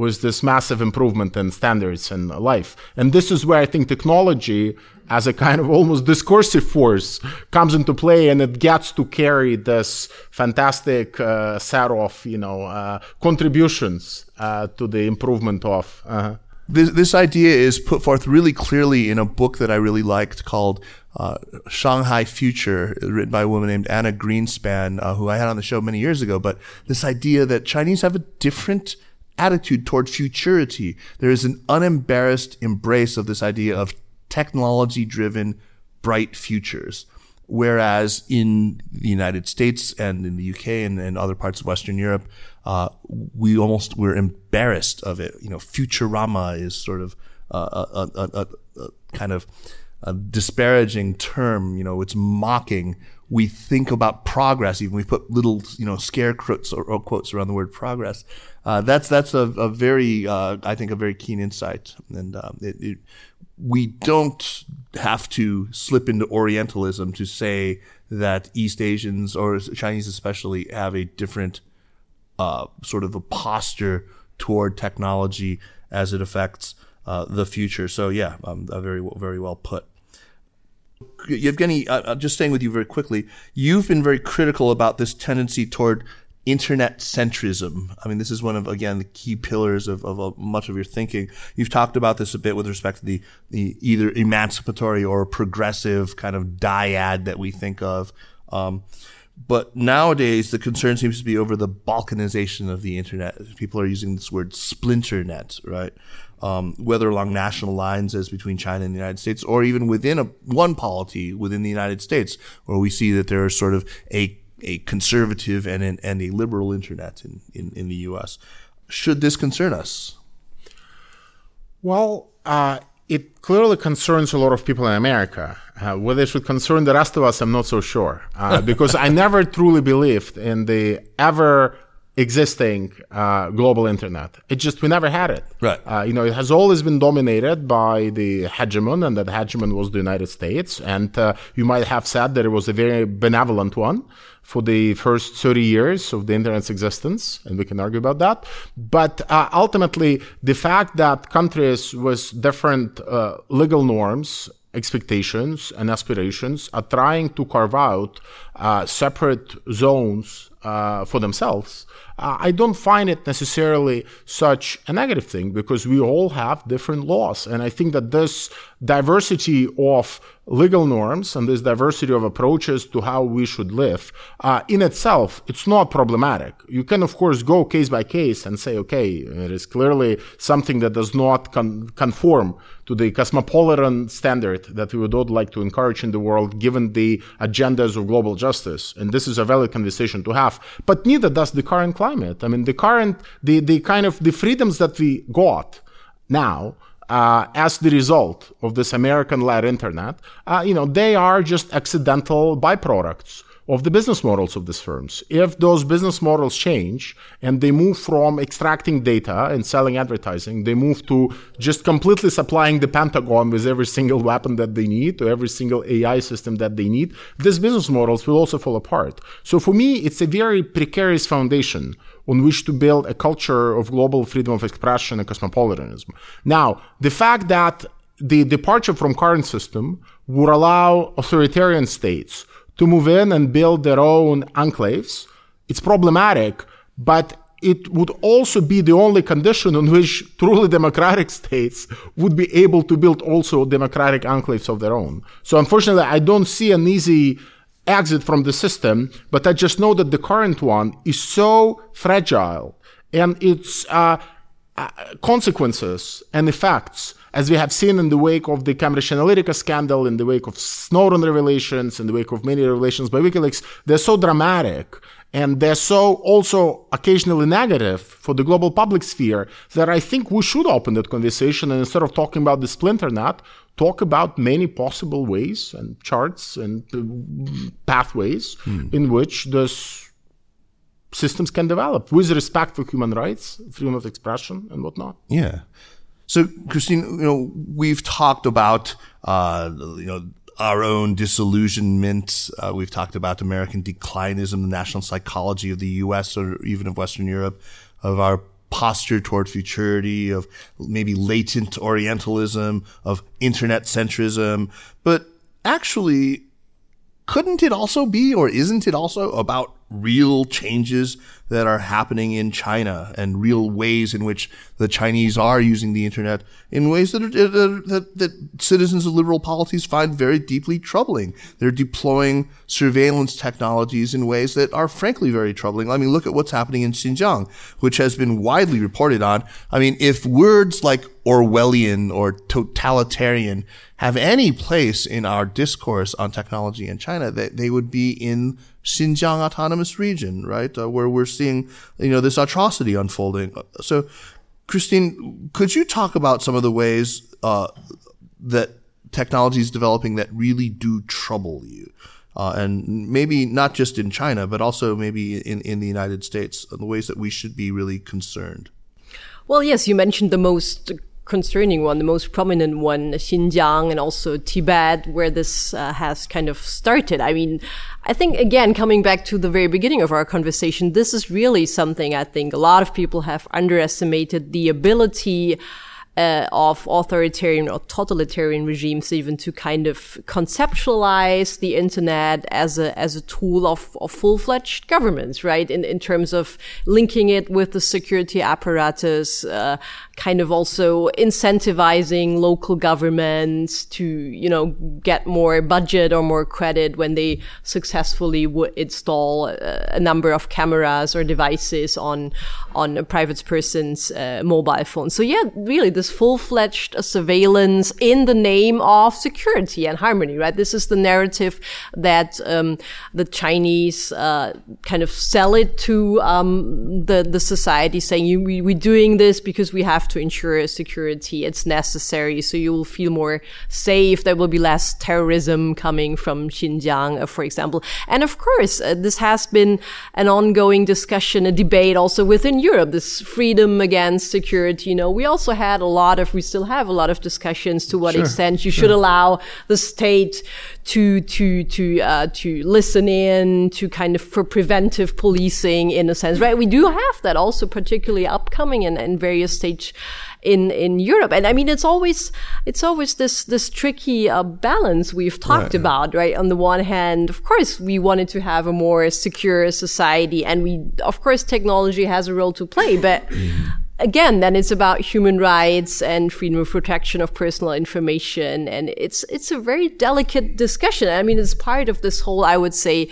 with this massive improvement in standards and life. And this is where I think technology, as a kind of almost discursive force, comes into play, and it gets to carry this fantastic uh, set of you know uh, contributions uh, to the improvement of. uh This, this idea is put forth really clearly in a book that I really liked called uh, Shanghai Future, written by a woman named Anna Greenspan, uh, who I had on the show many years ago. But this idea that Chinese have a different attitude toward futurity. There is an unembarrassed embrace of this idea of technology driven, bright futures. Whereas in the United States and in the UK and, and other parts of Western Europe, uh, we almost we're embarrassed of it. You know, Futurama is sort of a, a, a, a, kind of a disparaging term. You know, it's mocking. We think about progress, even we put little you know scare quotes or, or quotes around the word progress. Uh, that's that's a, a very uh, I think a very keen insight, and um, it, it, we don't have to slip into Orientalism to say that East Asians or Chinese especially have a different uh, sort of a posture toward technology as it affects uh, the future. So yeah, um, very very well put. Evgeny, uh, just staying with you very quickly, you've been very critical about this tendency toward internet centrism. I mean, this is one of, again, the key pillars of, of, of, much of your thinking. You've talked about this a bit with respect to the, the either emancipatory or progressive kind of dyad that we think of. Um, but nowadays, the concern seems to be over the balkanization of the internet. People are using this word splinter net, right? Um, whether along national lines as between China and the United States, or even within a one polity within the United States, where we see that there is sort of a a conservative and an, and a liberal internet in, in, in the U.S. Should this concern us? Well, uh, it clearly concerns a lot of people in America. Uh, whether it should concern the rest of us, I'm not so sure. Uh, because I never truly believed in the ever existing uh, global internet. It just we never had it. Right. Uh, you know, it has always been dominated by the hegemon, and that hegemon was the United States. And uh, you might have said that it was a very benevolent one for the first 30 years of the internet's existence, and we can argue about that. But uh, ultimately, the fact that countries with different uh, legal norms expectations and aspirations are trying to carve out uh, separate zones uh, for themselves uh, I don't find it necessarily such a negative thing because we all have different laws. And I think that this diversity of legal norms and this diversity of approaches to how we should live uh, in itself it's not problematic. You can of course go case by case and say okay it is clearly something that does not con- conform to the cosmopolitan standard that we would all like to encourage in the world given the agendas of global justice. And this is a valid conversation to have. But neither does the current climate. I mean the current the, the kind of the freedoms that we got now uh, as the result of this American-led internet, uh, you know, they are just accidental byproducts of the business models of these firms. If those business models change and they move from extracting data and selling advertising, they move to just completely supplying the Pentagon with every single weapon that they need, to every single AI system that they need, these business models will also fall apart. So for me, it's a very precarious foundation on which to build a culture of global freedom of expression and cosmopolitanism. Now, the fact that the departure from current system would allow authoritarian states to move in and build their own enclaves, it's problematic, but it would also be the only condition on which truly democratic states would be able to build also democratic enclaves of their own. So unfortunately, I don't see an easy exit from the system, but I just know that the current one is so fragile and its uh, uh, consequences and effects, as we have seen in the wake of the Cambridge Analytica scandal, in the wake of Snowden revelations, in the wake of many revelations by WikiLeaks, they're so dramatic and they're so also occasionally negative for the global public sphere that I think we should open that conversation and instead of talking about the splinter net, talk about many possible ways and charts and uh, pathways mm. in which those systems can develop with respect for human rights, freedom of expression, and whatnot. Yeah. So, Kristin, you know, we've talked about, uh, you know, our own disillusionment. Uh, we've talked about American declinism, the national psychology of the U.S. or even of Western Europe, of our posture toward futurity, of maybe latent Orientalism, of internet centrism. But actually, couldn't it also be, or isn't it also about real changes that are happening in China and real ways in which the Chinese are using the internet in ways that, are, that, that citizens of liberal polities find very deeply troubling. They're deploying surveillance technologies in ways that are frankly very troubling. I mean, look at what's happening in Xinjiang, which has been widely reported on. I mean, if words like Orwellian or totalitarian have any place in our discourse on technology in China, they, they would be in Xinjiang Autonomous Region, right, uh, where we're seeing you know this atrocity unfolding. So, Kristin, could you talk about some of the ways uh, that technology is developing that really do trouble you? Uh, and maybe not just in China, but also maybe in, in the United States, the ways that we should be really concerned. Well, yes, you mentioned the most concerning one, the most prominent one, Xinjiang and also Tibet, where this uh, has kind of started. I mean, I think again, coming back to the very beginning of our conversation, this is really something I think a lot of people have underestimated the ability uh, of authoritarian or totalitarian regimes even to kind of conceptualize the internet as a as a tool of, of full fledged governments, right? In in terms of linking it with the security apparatus, uh, kind of also incentivizing local governments to you know get more budget or more credit when they successfully would install a, a number of cameras or devices on on a private person's uh, mobile phone. So yeah, really this full-fledged surveillance in the name of security and harmony, right? This is the narrative that um, the Chinese uh, kind of sell it to um, the the society, saying we, we're doing this because we have to ensure security. It's necessary, so you will feel more safe. There will be less terrorism coming from Xinjiang, uh, for example. And of course, uh, this has been an ongoing discussion, a debate also within Europe. This freedom against security. You know, we also had a lot of, we still have a lot of discussions to what sure, extent you sure. should allow the state to to to uh, to listen in to kind of for preventive policing in a sense, right? We do have that also, particularly upcoming in, in various states in in Europe. And I mean, it's always it's always this this tricky uh, balance we've talked Right. about, right? On the one hand, of course, we wanted to have a more secure society, and we, of course, technology has a role to play, but. Again, then it's about human rights and freedom of protection of personal information, and it's it's a very delicate discussion. I mean, it's part of this whole, I would say,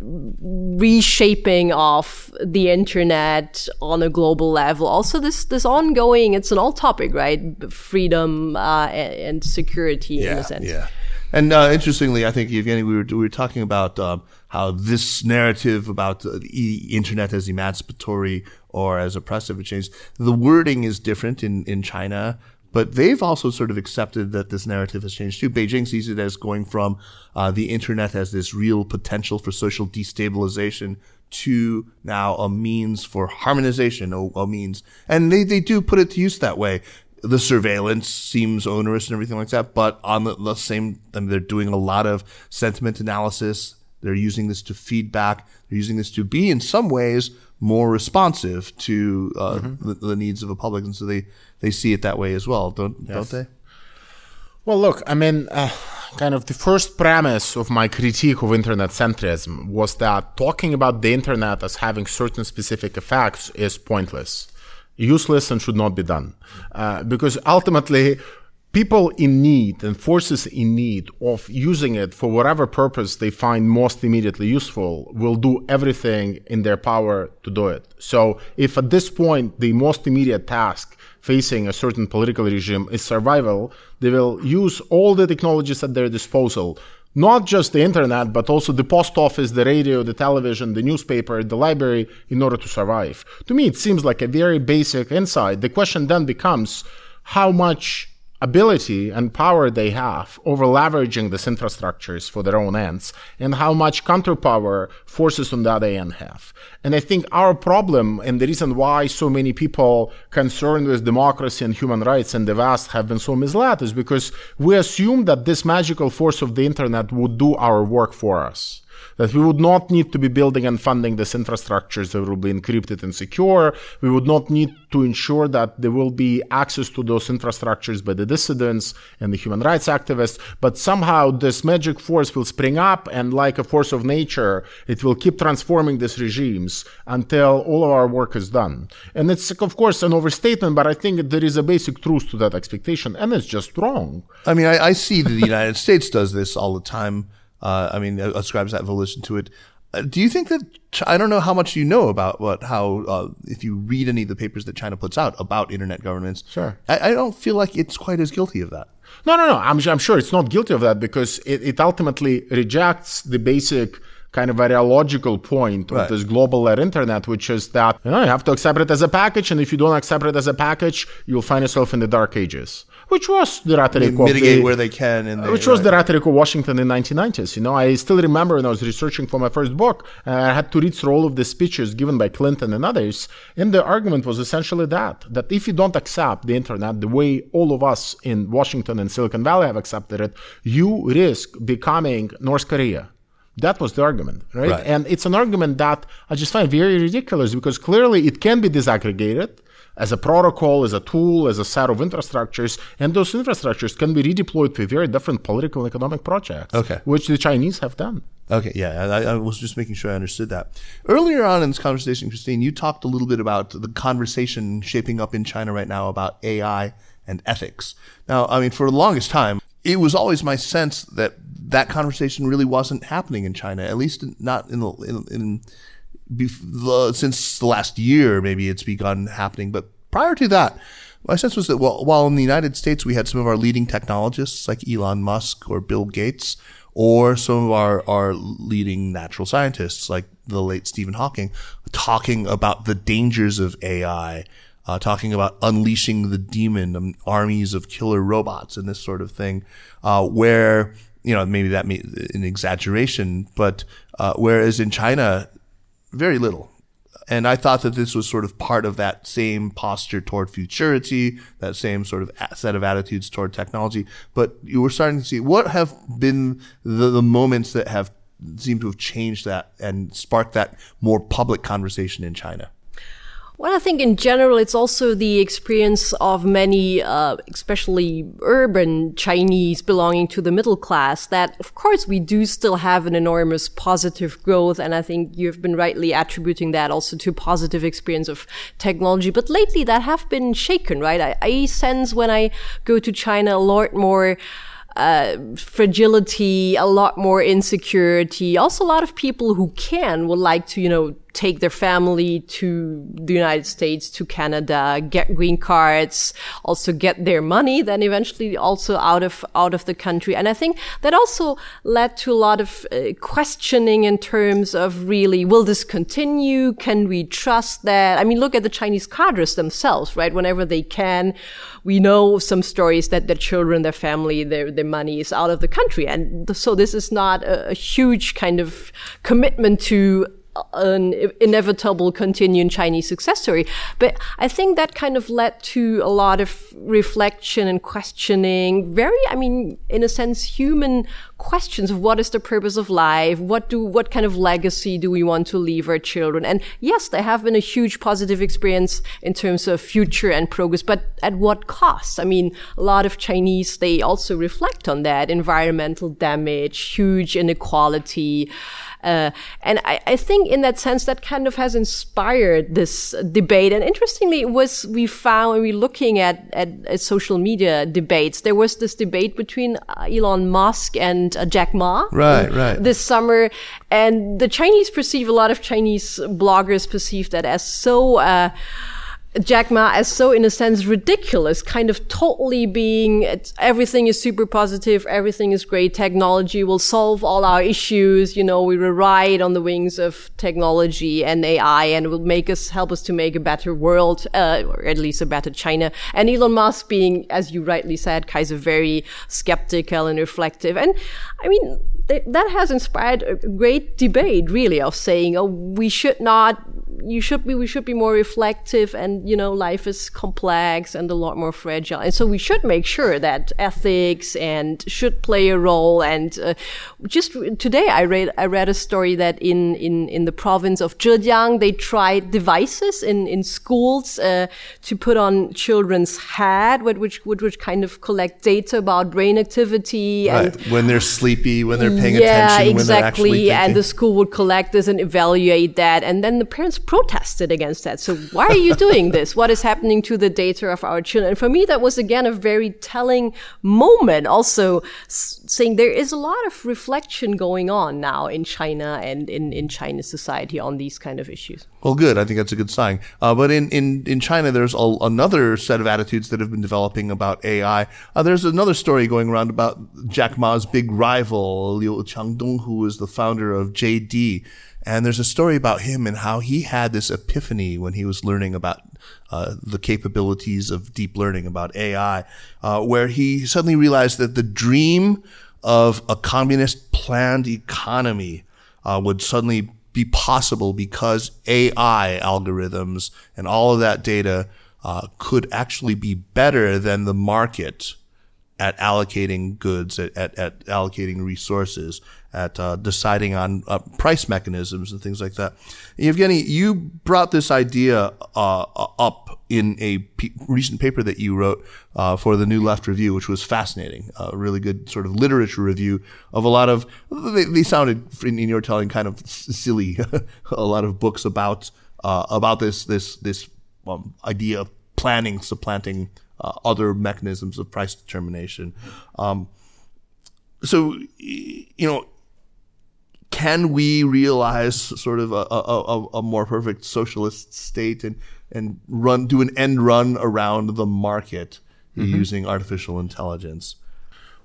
reshaping of the internet on a global level. Also, this this ongoing, it's an all topic, right? Freedom uh, and, security in a sense. Yeah. And uh, interestingly, I think Evgeny, we were we were talking about um, how this narrative about the internet as emancipatory or as oppressive has changed. The wording is different in in China. But they've also sort of accepted that this narrative has changed too. Beijing sees it as going from uh, the internet as this real potential for social destabilization to now a means for harmonization, a, a means, and they, they do put it to use that way. The surveillance seems onerous and everything like that, but on the, the same, I mean, they're doing a lot of sentiment analysis. They're using this to feedback. They're using this to be, in some ways, more responsive to uh, the, the needs of a public, and so they they see it that way as well, don't don't they? Well, look, I mean, uh, kind of the first premise of my critique of internet centrism was that talking about the internet as having certain specific effects is pointless, useless, and should not be done. Uh, because ultimately, people in need and forces in need of using it for whatever purpose they find most immediately useful will do everything in their power to do it. So if at this point the most immediate task facing a certain political regime is survival, they will use all the technologies at their disposal. Not just the internet, but also the post office, the radio, the television, the newspaper, the library in order to survive. To me, it seems like a very basic insight. The question then becomes how much ability and power they have over leveraging these infrastructures for their own ends and how much counterpower forces on the other end have. And I think our problem and the reason why so many people concerned with democracy and human rights in the West have been so misled is because we assume that this magical force of the internet would do our work for us. That we would not need to be building and funding these infrastructures that will be encrypted and secure. We would not need to ensure that there will be access to those infrastructures by the dissidents and the human rights activists. But somehow this magic force will spring up and like a force of nature, it will keep transforming these regimes until all of our work is done. And it's, of course, an overstatement, but I think there is a basic truth to that expectation and it's just wrong. I mean, I, I see that the United States does this all the time. Uh, I mean, ascribes that volition to it. Uh, do you think that I don't know how much you know about what how uh, if you read any of the papers that China puts out about internet governance? Sure. I, I, don't feel like it's quite as guilty of that. No, no, no. I'm, I'm sure it's not guilty of that because it, it ultimately rejects the basic kind of ideological point of Right. this global led internet, which is that you, know, you have to accept it as a package, and if you don't accept it as a package, you'll find yourself in the dark ages, which was the rhetoric of Mitigate the, where they can, they, which was right. the rhetoric of Washington in 1990s. You know, I still remember when I was researching for my first book, uh, I had to read through all of the speeches given by Clinton and others, and the argument was essentially that that if you don't accept the internet the way all of us in Washington and Silicon Valley have accepted it, you risk becoming North Korea. That was the argument, right? Right. And it's an argument that I just find very ridiculous because clearly it can be disaggregated as a protocol, as a tool, as a set of infrastructures, and those infrastructures can be redeployed to very different political and economic projects, Okay. which the Chinese have done. Okay, yeah, I, I was just making sure I understood that. Earlier on in this conversation, Kristin, you talked a little bit about the conversation shaping up in China right now about AI and ethics. Now, I mean, for the longest time, it was always my sense that that conversation really wasn't happening in China, at least not in the in, in since the last year. Maybe it's begun happening, but prior to that. My sense was that while, in the United States we had some of our leading technologists like Elon Musk or Bill Gates, or some of our, our leading natural scientists like the late Stephen Hawking talking about the dangers of AI, uh, talking about unleashing the demon, um, armies of killer robots and this sort of thing, uh, where, you know, maybe that may an exaggeration, but, uh, whereas in China, very little. And I thought that this was sort of part of that same posture toward futurity, that same sort of set of attitudes toward technology. But you were starting to see what have been the, the moments that have seemed to have changed that and sparked that more public conversation in China. Well, I think in general, it's also the experience of many, uh, especially urban Chinese belonging to the middle class, that of course we do still have an enormous positive growth. And I think you've been rightly attributing that also to positive experience of technology. But lately that have been shaken, right? I, I sense when I go to China a lot more, uh, fragility, a lot more insecurity. Also, a lot of people who can would like to, you know, take their family to the United States, to Canada, get green cards, also get their money, then eventually also out of, out of the country. And I think that also led to a lot of uh, questioning in terms of really, will this continue? Can we trust that? I mean, look at the Chinese cadres themselves, right? Whenever they can, we know some stories that their children, their family, their, their money is out of the country. And so this is not a, a huge kind of commitment to an inevitable continuing Chinese success story. But I think that kind of led to a lot of reflection and questioning, very, I mean, in a sense, human questions of what is the purpose of life? What do, what kind of legacy do we want to leave our children? And yes, there have been a huge positive experience in terms of future and progress, but at what cost? I mean, a lot of Chinese, they also reflect on that environmental damage, huge inequality. Uh, and I, I think in that sense, that kind of has inspired this debate. And interestingly, it was, we found when we were looking at, at, at social media debates, there was this debate between uh, Elon Musk and uh, Jack Ma. Right, right. This summer. And the Chinese perceive, a lot of Chinese bloggers perceive that as so, uh, Jack Ma as so, in a sense, ridiculous, kind of totally being everything is super positive, everything is great, technology will solve all our issues. You know, we will ride on the wings of technology and AI, and will make us help us to make a better world, uh, or at least a better China. And Elon Musk being, as you rightly said, of very skeptical and reflective. And I mean, th- that has inspired a great debate, really, of saying, oh, we should not you should be we should be more reflective and you know life is complex and a lot more fragile. And so we should make sure that ethics and should play a role. And uh, just today i read i read a story that in in in the province of zhejiang they tried devices in in schools uh, to put on children's head which would which kind of collect data about brain activity and right. when they're sleepy when they're paying attention, yeah, attention exactly. And the school would collect this and evaluate that. And then the parents protested against that. So why are you doing this? What is happening to the data of our children? And for me that was again a very telling moment. Also saying there is a lot of reflection going on now in china and in, in chinese society on these kind of issues. Well good. I think that's a good sign. Uh, but in, in, in china there's a, another set of attitudes that have been developing about ai uh, there's another story going around about jack ma's big rival Liu Qiangdong, who is the founder of jd and there's a story about him and how he had this epiphany when he was learning about uh, the capabilities of deep learning, about AI, uh, where he suddenly realized that the dream of a communist planned economy uh, would suddenly be possible because AI algorithms and all of that data uh, could actually be better than the market at allocating goods, at, at, at allocating resources, at uh, deciding on uh, price mechanisms and things like that. Evgeny, you brought this idea uh, up in a p- recent paper that you wrote uh, for the New Left Review, which was fascinating. A really good sort of literature review of a lot of, they, they sounded, in, your telling, kind of silly, a lot of books about uh, about this this this um, idea of planning supplanting uh, other mechanisms of price determination. Um, so, you know, can we realize sort of a, a, a, more perfect socialist state and, and run do an end run around the market mm-hmm. using artificial intelligence?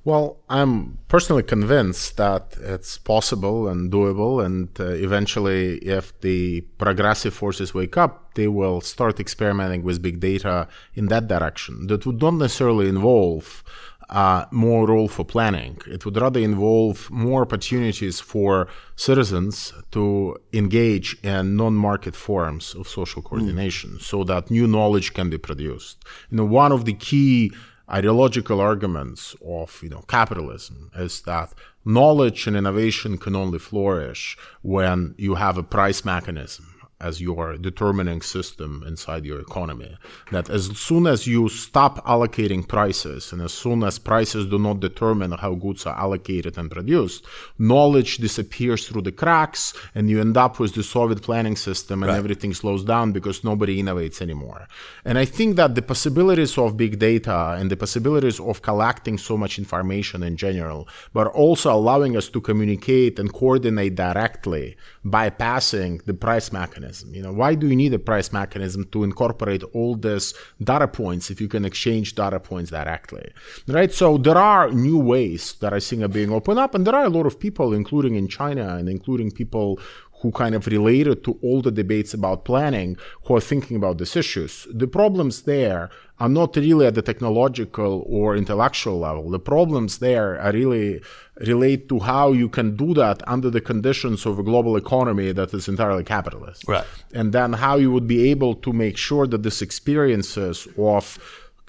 Well, I'm personally convinced that it's possible and doable, and uh, eventually, if the progressive forces wake up, they will start experimenting with big data in that direction. That would not necessarily involve uh, more role for planning. It would rather involve more opportunities for citizens to engage in non-market forms of social coordination, mm. so that new knowledge can be produced. You know, one of the key ideological arguments of you know capitalism is that knowledge and innovation can only flourish when you have a price mechanism as your determining system inside your economy. That as soon as you stop allocating prices and as soon as prices do not determine how goods are allocated and produced, knowledge disappears through the cracks and you end up with the Soviet planning system and right. everything slows down because nobody innovates anymore. And I think that the possibilities of big data and the possibilities of collecting so much information in general, but also allowing us to communicate and coordinate directly bypassing the price mechanism. You know, why do you need a price mechanism to incorporate all these data points if you can exchange data points directly? Right? So there are new ways that I think are being opened up, and there are a lot of people, including in China and including people who kind of related to all the debates about planning who are thinking about these issues. The problems there are not really at the technological or intellectual level. The problems there are really relate to how you can do that under the conditions of a global economy that is entirely capitalist. Right. And then how you would be able to make sure that these experiences of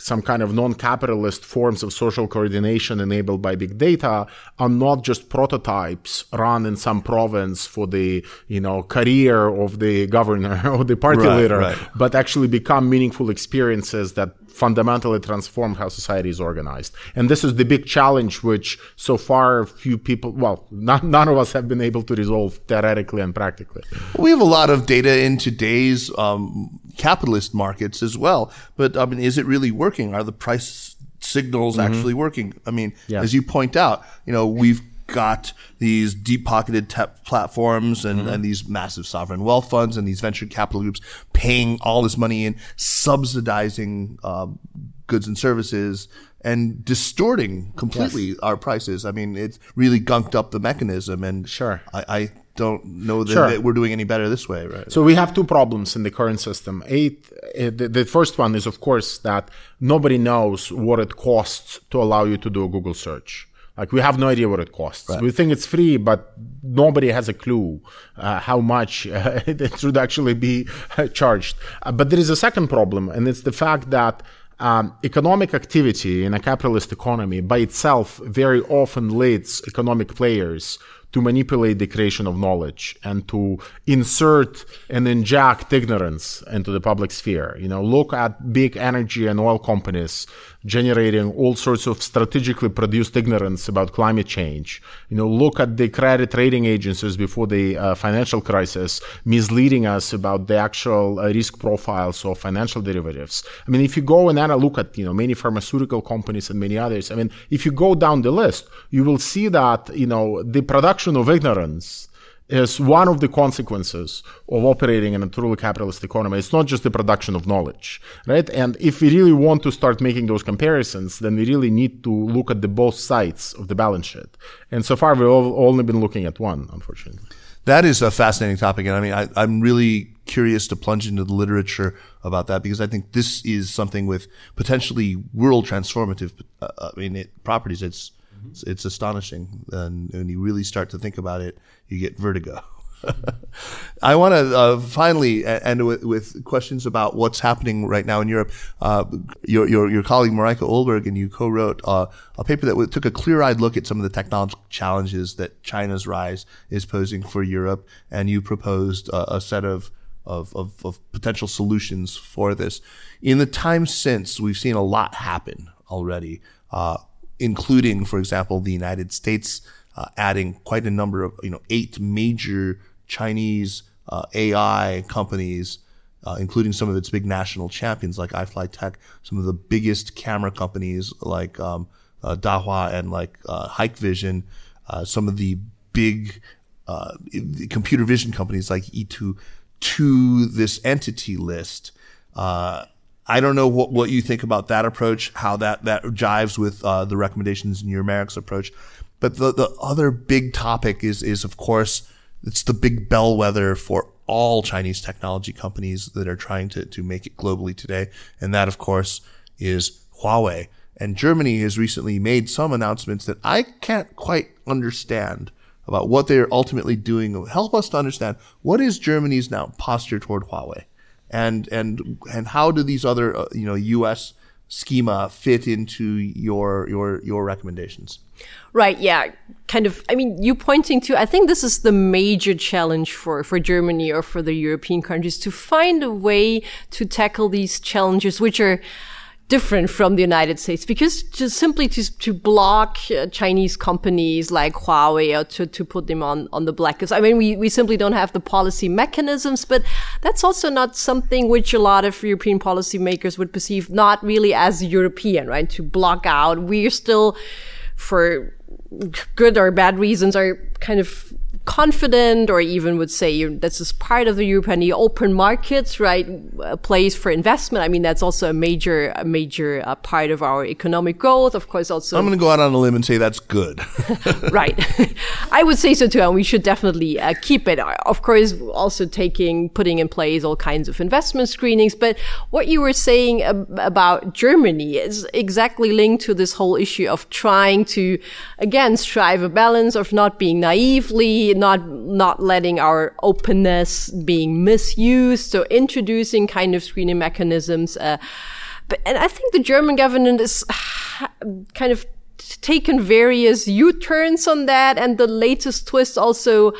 some kind of non-capitalist forms of social coordination enabled by big data are not just prototypes run in some province for the you know career of the governor or the party right, leader right. but actually become meaningful experiences that fundamentally transform how society is organized. And this is the big challenge, which so far few people, well, not, none of us have been able to resolve theoretically and practically. We have a lot of data in today's um, capitalist markets as well, but I mean, is it really working? Are the price signals mm-hmm. actually working? I mean, as you point out, you know, we've got these deep pocketed tech platforms and, mm-hmm. and these massive sovereign wealth funds and these venture capital groups paying all this money in, subsidizing um, goods and services and distorting completely yes. our prices. I mean, it's really gunked up the mechanism. And sure, I, I don't know that, sure. that, we're doing any better this way, right? So we have two problems in the current system. Eight, uh, the, the, first one is, of course, that nobody knows what it costs to allow you to do a Google search. Like we have no idea what it costs. Right. We think it's free, but nobody has a clue uh, how much uh, it should actually be charged. Uh, but there is a second problem, and it's the fact that um, economic activity in a capitalist economy by itself very often leads economic players to manipulate the creation of knowledge and to insert and inject ignorance into the public sphere. You know, look at big energy and oil companies generating all sorts of strategically produced ignorance about climate change. You know, look at the credit rating agencies before the uh, financial crisis misleading us about the actual uh, risk profiles of financial derivatives. I mean, if you go and look at, you know, many pharmaceutical companies and many others, I mean, if you go down the list, you will see that, you know, the production of ignorance is one of the consequences of operating in a truly capitalist economy. It's not just the production of knowledge, right? And if we really want to start making those comparisons, then we really need to look at the both sides of the balance sheet. And so far, we've only been looking at one, unfortunately. That is a fascinating topic. And I mean, I, am really curious to plunge into the literature about that because I think this is something with potentially world transformative, uh, I mean, it, properties. It's, it's, it's astonishing. And when you really start to think about it, you get vertigo. I want to uh, finally end with, with, questions about what's happening right now in Europe. Uh, your, your, your colleague Mareike Ohlberg and you co-wrote uh, a paper that took a clear-eyed look at some of the technological challenges that China's rise is posing for Europe, and you proposed a set of, of, of, of potential solutions for this. In the time since, we've seen a lot happen already. Uh, including, for example, the United States uh, adding quite a number of, you know, eight major Chinese uh, AI companies, uh, including some of its big national champions like iFlyTek, some of the biggest camera companies like um, uh, Dahua and like uh, Hikvision, uh, some of the big uh, computer vision companies like Yitu to this entity list. I don't know what, what you think about that approach, how that, that jives with uh, the recommendations in your MERICS approach. But the, the other big topic is, is of course, it's the big bellwether for all Chinese technology companies that are trying to, to make it globally today. And that, of course, is Huawei. And Germany has recently made some announcements that I can't quite understand about what they're ultimately doing. Help us to understand what is Germany's now posture toward Huawei? And and and how do these other uh, you know U.S. schema fit into your your your recommendations? Right. Yeah. Kind of. I mean, you pointing to. I think this is the major challenge for for Germany or for the European countries to find a way to tackle these challenges, which are different from the United States because just simply to, to block uh, Chinese companies like Huawei or to, to put them on, on the blacklist. I mean, we, we simply don't have the policy mechanisms, but that's also not something which a lot of European policymakers would perceive not really as European, right? To block out. We're still, for good or bad reasons, are kind of confident or even would say this is part of the European open markets, right? A place for investment. I mean, that's also a major, a major uh, part of our economic growth. Of course, also. I'm going to go out on a limb and say that's good. right. I would say so too. And we should definitely uh, keep it. Of course, also taking, putting in place all kinds of investment screenings. But what you were saying ab- about Germany is exactly linked to this whole issue of trying to, again, strive a balance of not being naively not not letting our openness being misused, so introducing kind of screening mechanisms. Uh, but and I think the German government is kind of taken various U-turns on that, and the latest twist also.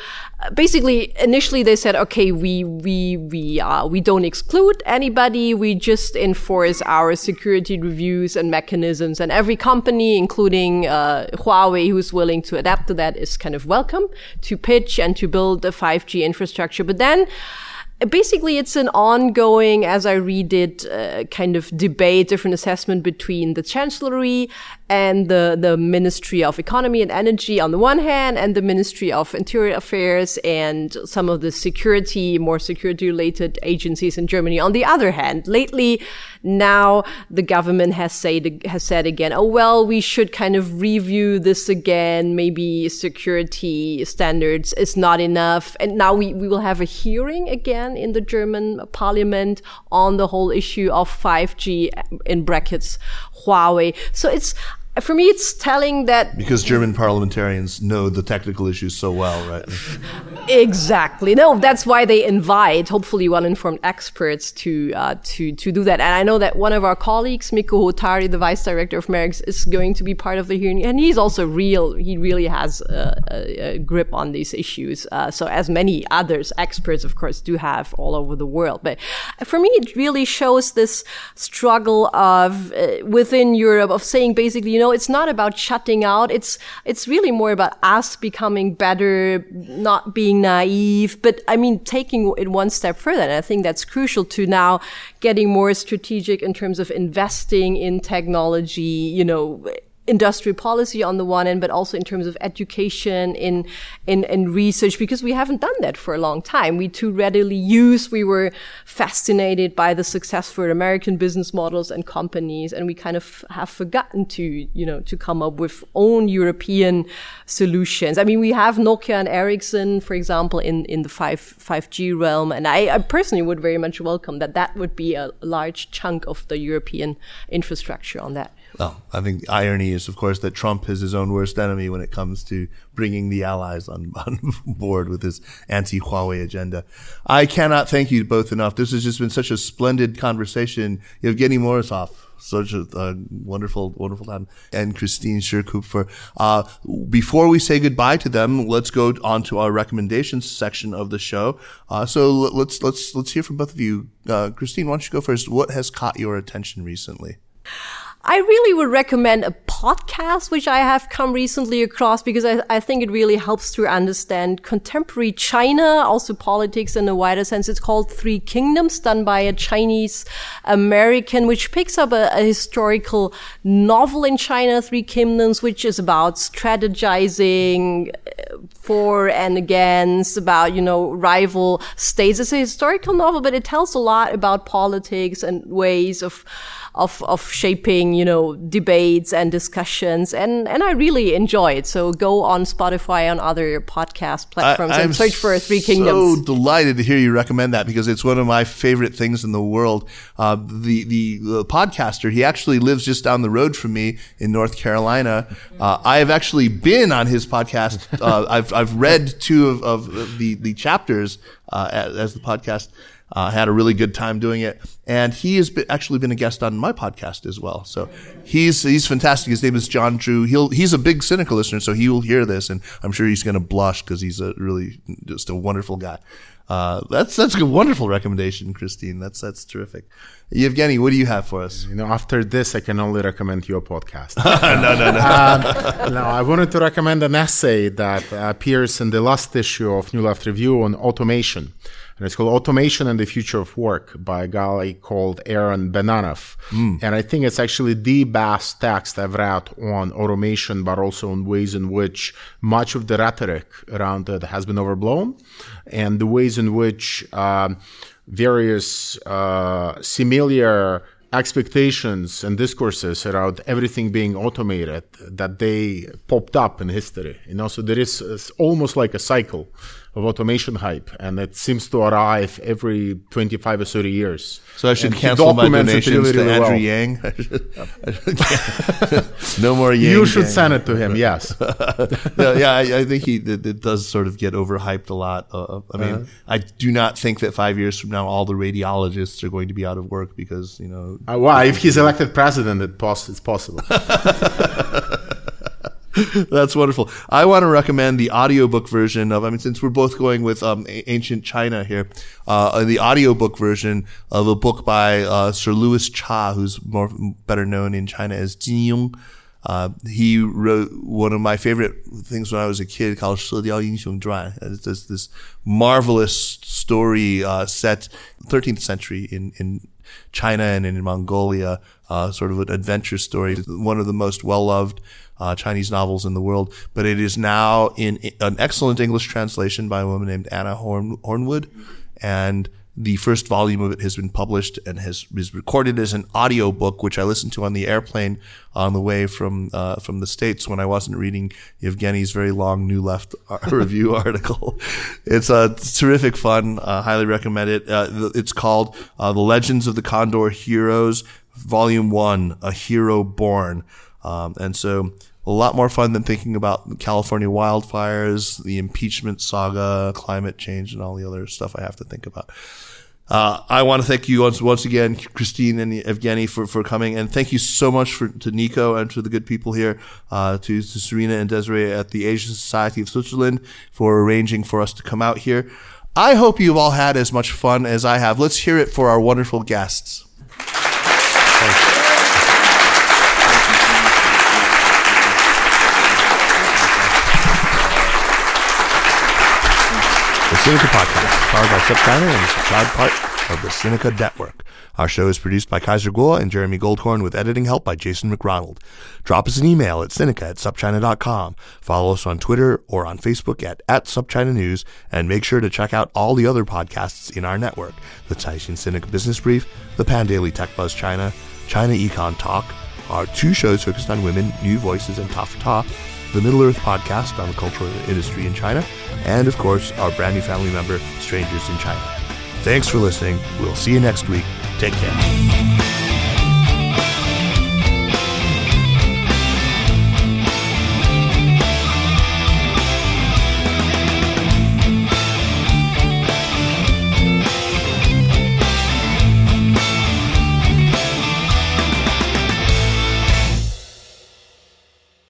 Basically, initially they said, "Okay, we we we uh, we don't exclude anybody. We just enforce our security reviews and mechanisms, and every company, including uh, Huawei, who's willing to adapt to that, is kind of welcome to pitch and to build a 5G infrastructure." But then basically it's an ongoing as i read it uh, kind of debate different assessment between the chancellery and the, the Ministry of Economy and Energy on the one hand, and the Ministry of Interior Affairs and some of the security, more security related agencies in Germany on the other hand. Lately, now the government has said, has said again, oh, well, we should kind of review this again. Maybe security standards is not enough. And now we, we will have a hearing again in the German parliament on the whole issue of 5G in brackets Huawei. So it's, for me, it's telling that Because German parliamentarians know the technical issues so well, right? Exactly. No, that's why they invite hopefully well-informed experts to uh, to to do that. And I know that one of our colleagues, Mikko Huotari, the vice director of MERICS, is going to be part of the hearing, and he's also real. He really has a, a, a grip on these issues. Uh, so as many others, experts, of course, do have all over the world. But for me, it really shows this struggle of uh, within Europe of saying basically, you know, it's not about shutting out. It's it's really more about us becoming better, not being naive, but I mean, taking it one step further. And I think that's crucial to now getting more strategic in terms of investing in technology, you know, industrial policy on the one end, but also in terms of education, in, in, in research, because we haven't done that for a long time. We too readily use, we were fascinated by the successful American business models and companies, and we kind of have forgotten to, you know, to come up with own European solutions. I mean, we have Nokia and Ericsson, for example, in, in the 5, 5G realm, and I, I personally would very much welcome that that would be a large chunk of the European infrastructure on that. Well, I think the irony is, of course, that Trump is his own worst enemy when it comes to bringing the allies on, on board with his anti-Huawei agenda. I cannot thank you both enough. This has just been such a splendid conversation. Evgeny Morozov, such a, wonderful, wonderful time, and Christine Shi-Kupfer. Uh, before we say goodbye to them, let's go on to our recommendations section of the show. Uh, so let's let's let's hear from both of you. Uh, Christine, why don't you go first? What has caught your attention recently? I really would recommend a podcast, which I have come recently across because I, I, think it really helps to understand contemporary China, also politics in a wider sense. It's called Three Kingdoms, done by a Chinese American, which picks up a, a historical novel in China, Three Kingdoms, which is about strategizing uh, for and against, about, you know, rival states. It's a historical novel, but it tells a lot about politics and ways of, of, of shaping, you know, debates and discussions. And, and I really enjoy it. So go on Spotify, on other podcast platforms I, and search for Three Kingdoms. I'm so delighted to hear you recommend that because it's one of my favorite things in the world. Uh, the, the, the, podcaster, he actually lives just down the road from me in North Carolina. Uh, I have actually been on his podcast. Uh, I've, I've read two of, of the, the chapters, uh, as, as the podcast uh, had a really good time doing it, and he has been, actually been a guest on my podcast as well. So he's he's fantastic. His name is John Drew. He'll he's a big Sinica listener, so he will hear this, and I'm sure he's going to blush because he's a really just a wonderful guy. Uh, that's that's a wonderful recommendation, Christine. That's that's terrific. Evgeny, what do you have for us? You know, after this, I can only recommend your podcast. no, no, no. um, no, I wanted to recommend an essay that appears in the last issue of New Left Review on automation. And it's called Automation and the Future of Work by a guy called Aaron Benanav. Mm. And I think it's actually the best text I've read on automation, but also on ways in which much of the rhetoric around it has been overblown and the ways in which uh, various uh, similar expectations and discourses around everything being automated that they popped up in history. You know, so there is almost like a cycle of automation hype, and it seems to arrive every 25 or 30 years. So I should and cancel my donations to Andrew well. Yang. no more Yang. You should gang. send it to him. Yes. yeah, yeah I, I, think he it, it, does sort of get overhyped a lot. Uh, I mean, uh-huh. I do not think that five years from now all the radiologists are going to be out of work because you know. Uh, well, if he's elected president, it pos- it's possible. That's wonderful. I want to recommend the audiobook version of, I mean, since we're both going with um, ancient China here, uh, the audiobook version of a book by uh, Sir Louis Cha, who's more better known in China as Jin Yong. Uh, he wrote one of my favorite things when I was a kid called 射雕英雄传. It's this, this marvelous story uh, set 13th century in, in China and in Mongolia, uh, sort of an adventure story. One of the most well-loved uh, Chinese novels in the world, but it is now in an excellent English translation by a woman named Anna Horn, Holmwood. And the first volume of it has been published and has is recorded as an audio book, which I listened to on the airplane on the way from uh, from the states when I wasn't reading Evgeny's very long New Left review article. It's a uh, terrific fun. Uh, highly recommend it. Uh, it's called uh, "The Legends of the Condor Heroes." Volume One: A Hero Born. Um, and so a lot more fun than thinking about California wildfires, the impeachment saga, climate change, and all the other stuff I have to think about. Uh, I want to thank you once, once again, Christine and Evgeny, for, for coming. And thank you so much for, to Nico and to the good people here, uh, to, to Serena and Desiree at the Asian Society of Switzerland for arranging for us to come out here. I hope you've all had as much fun as I have. Let's hear it for our wonderful guests. Sinica Podcast powered by SupChina and is a proud part of the Sinica Network. Our show is produced by Kaiser Kuo and Jeremy Goldhorn with editing help by Jason MacRonald. Drop us an email at Sinica at SupChina.com. Follow us on Twitter or on Facebook at, at SupChina News and make sure to check out all the other podcasts in our network. The Caixin Sinica Business Brief, the Pandaily Tech Buzz China, China Econ Talk, our two shows focused on women, New Voices and Ta Ta, the Middle Earth podcast on the cultural industry in China, and of course, our brand new family member, Strangers in China. Thanks for listening. We'll see you next week. Take care.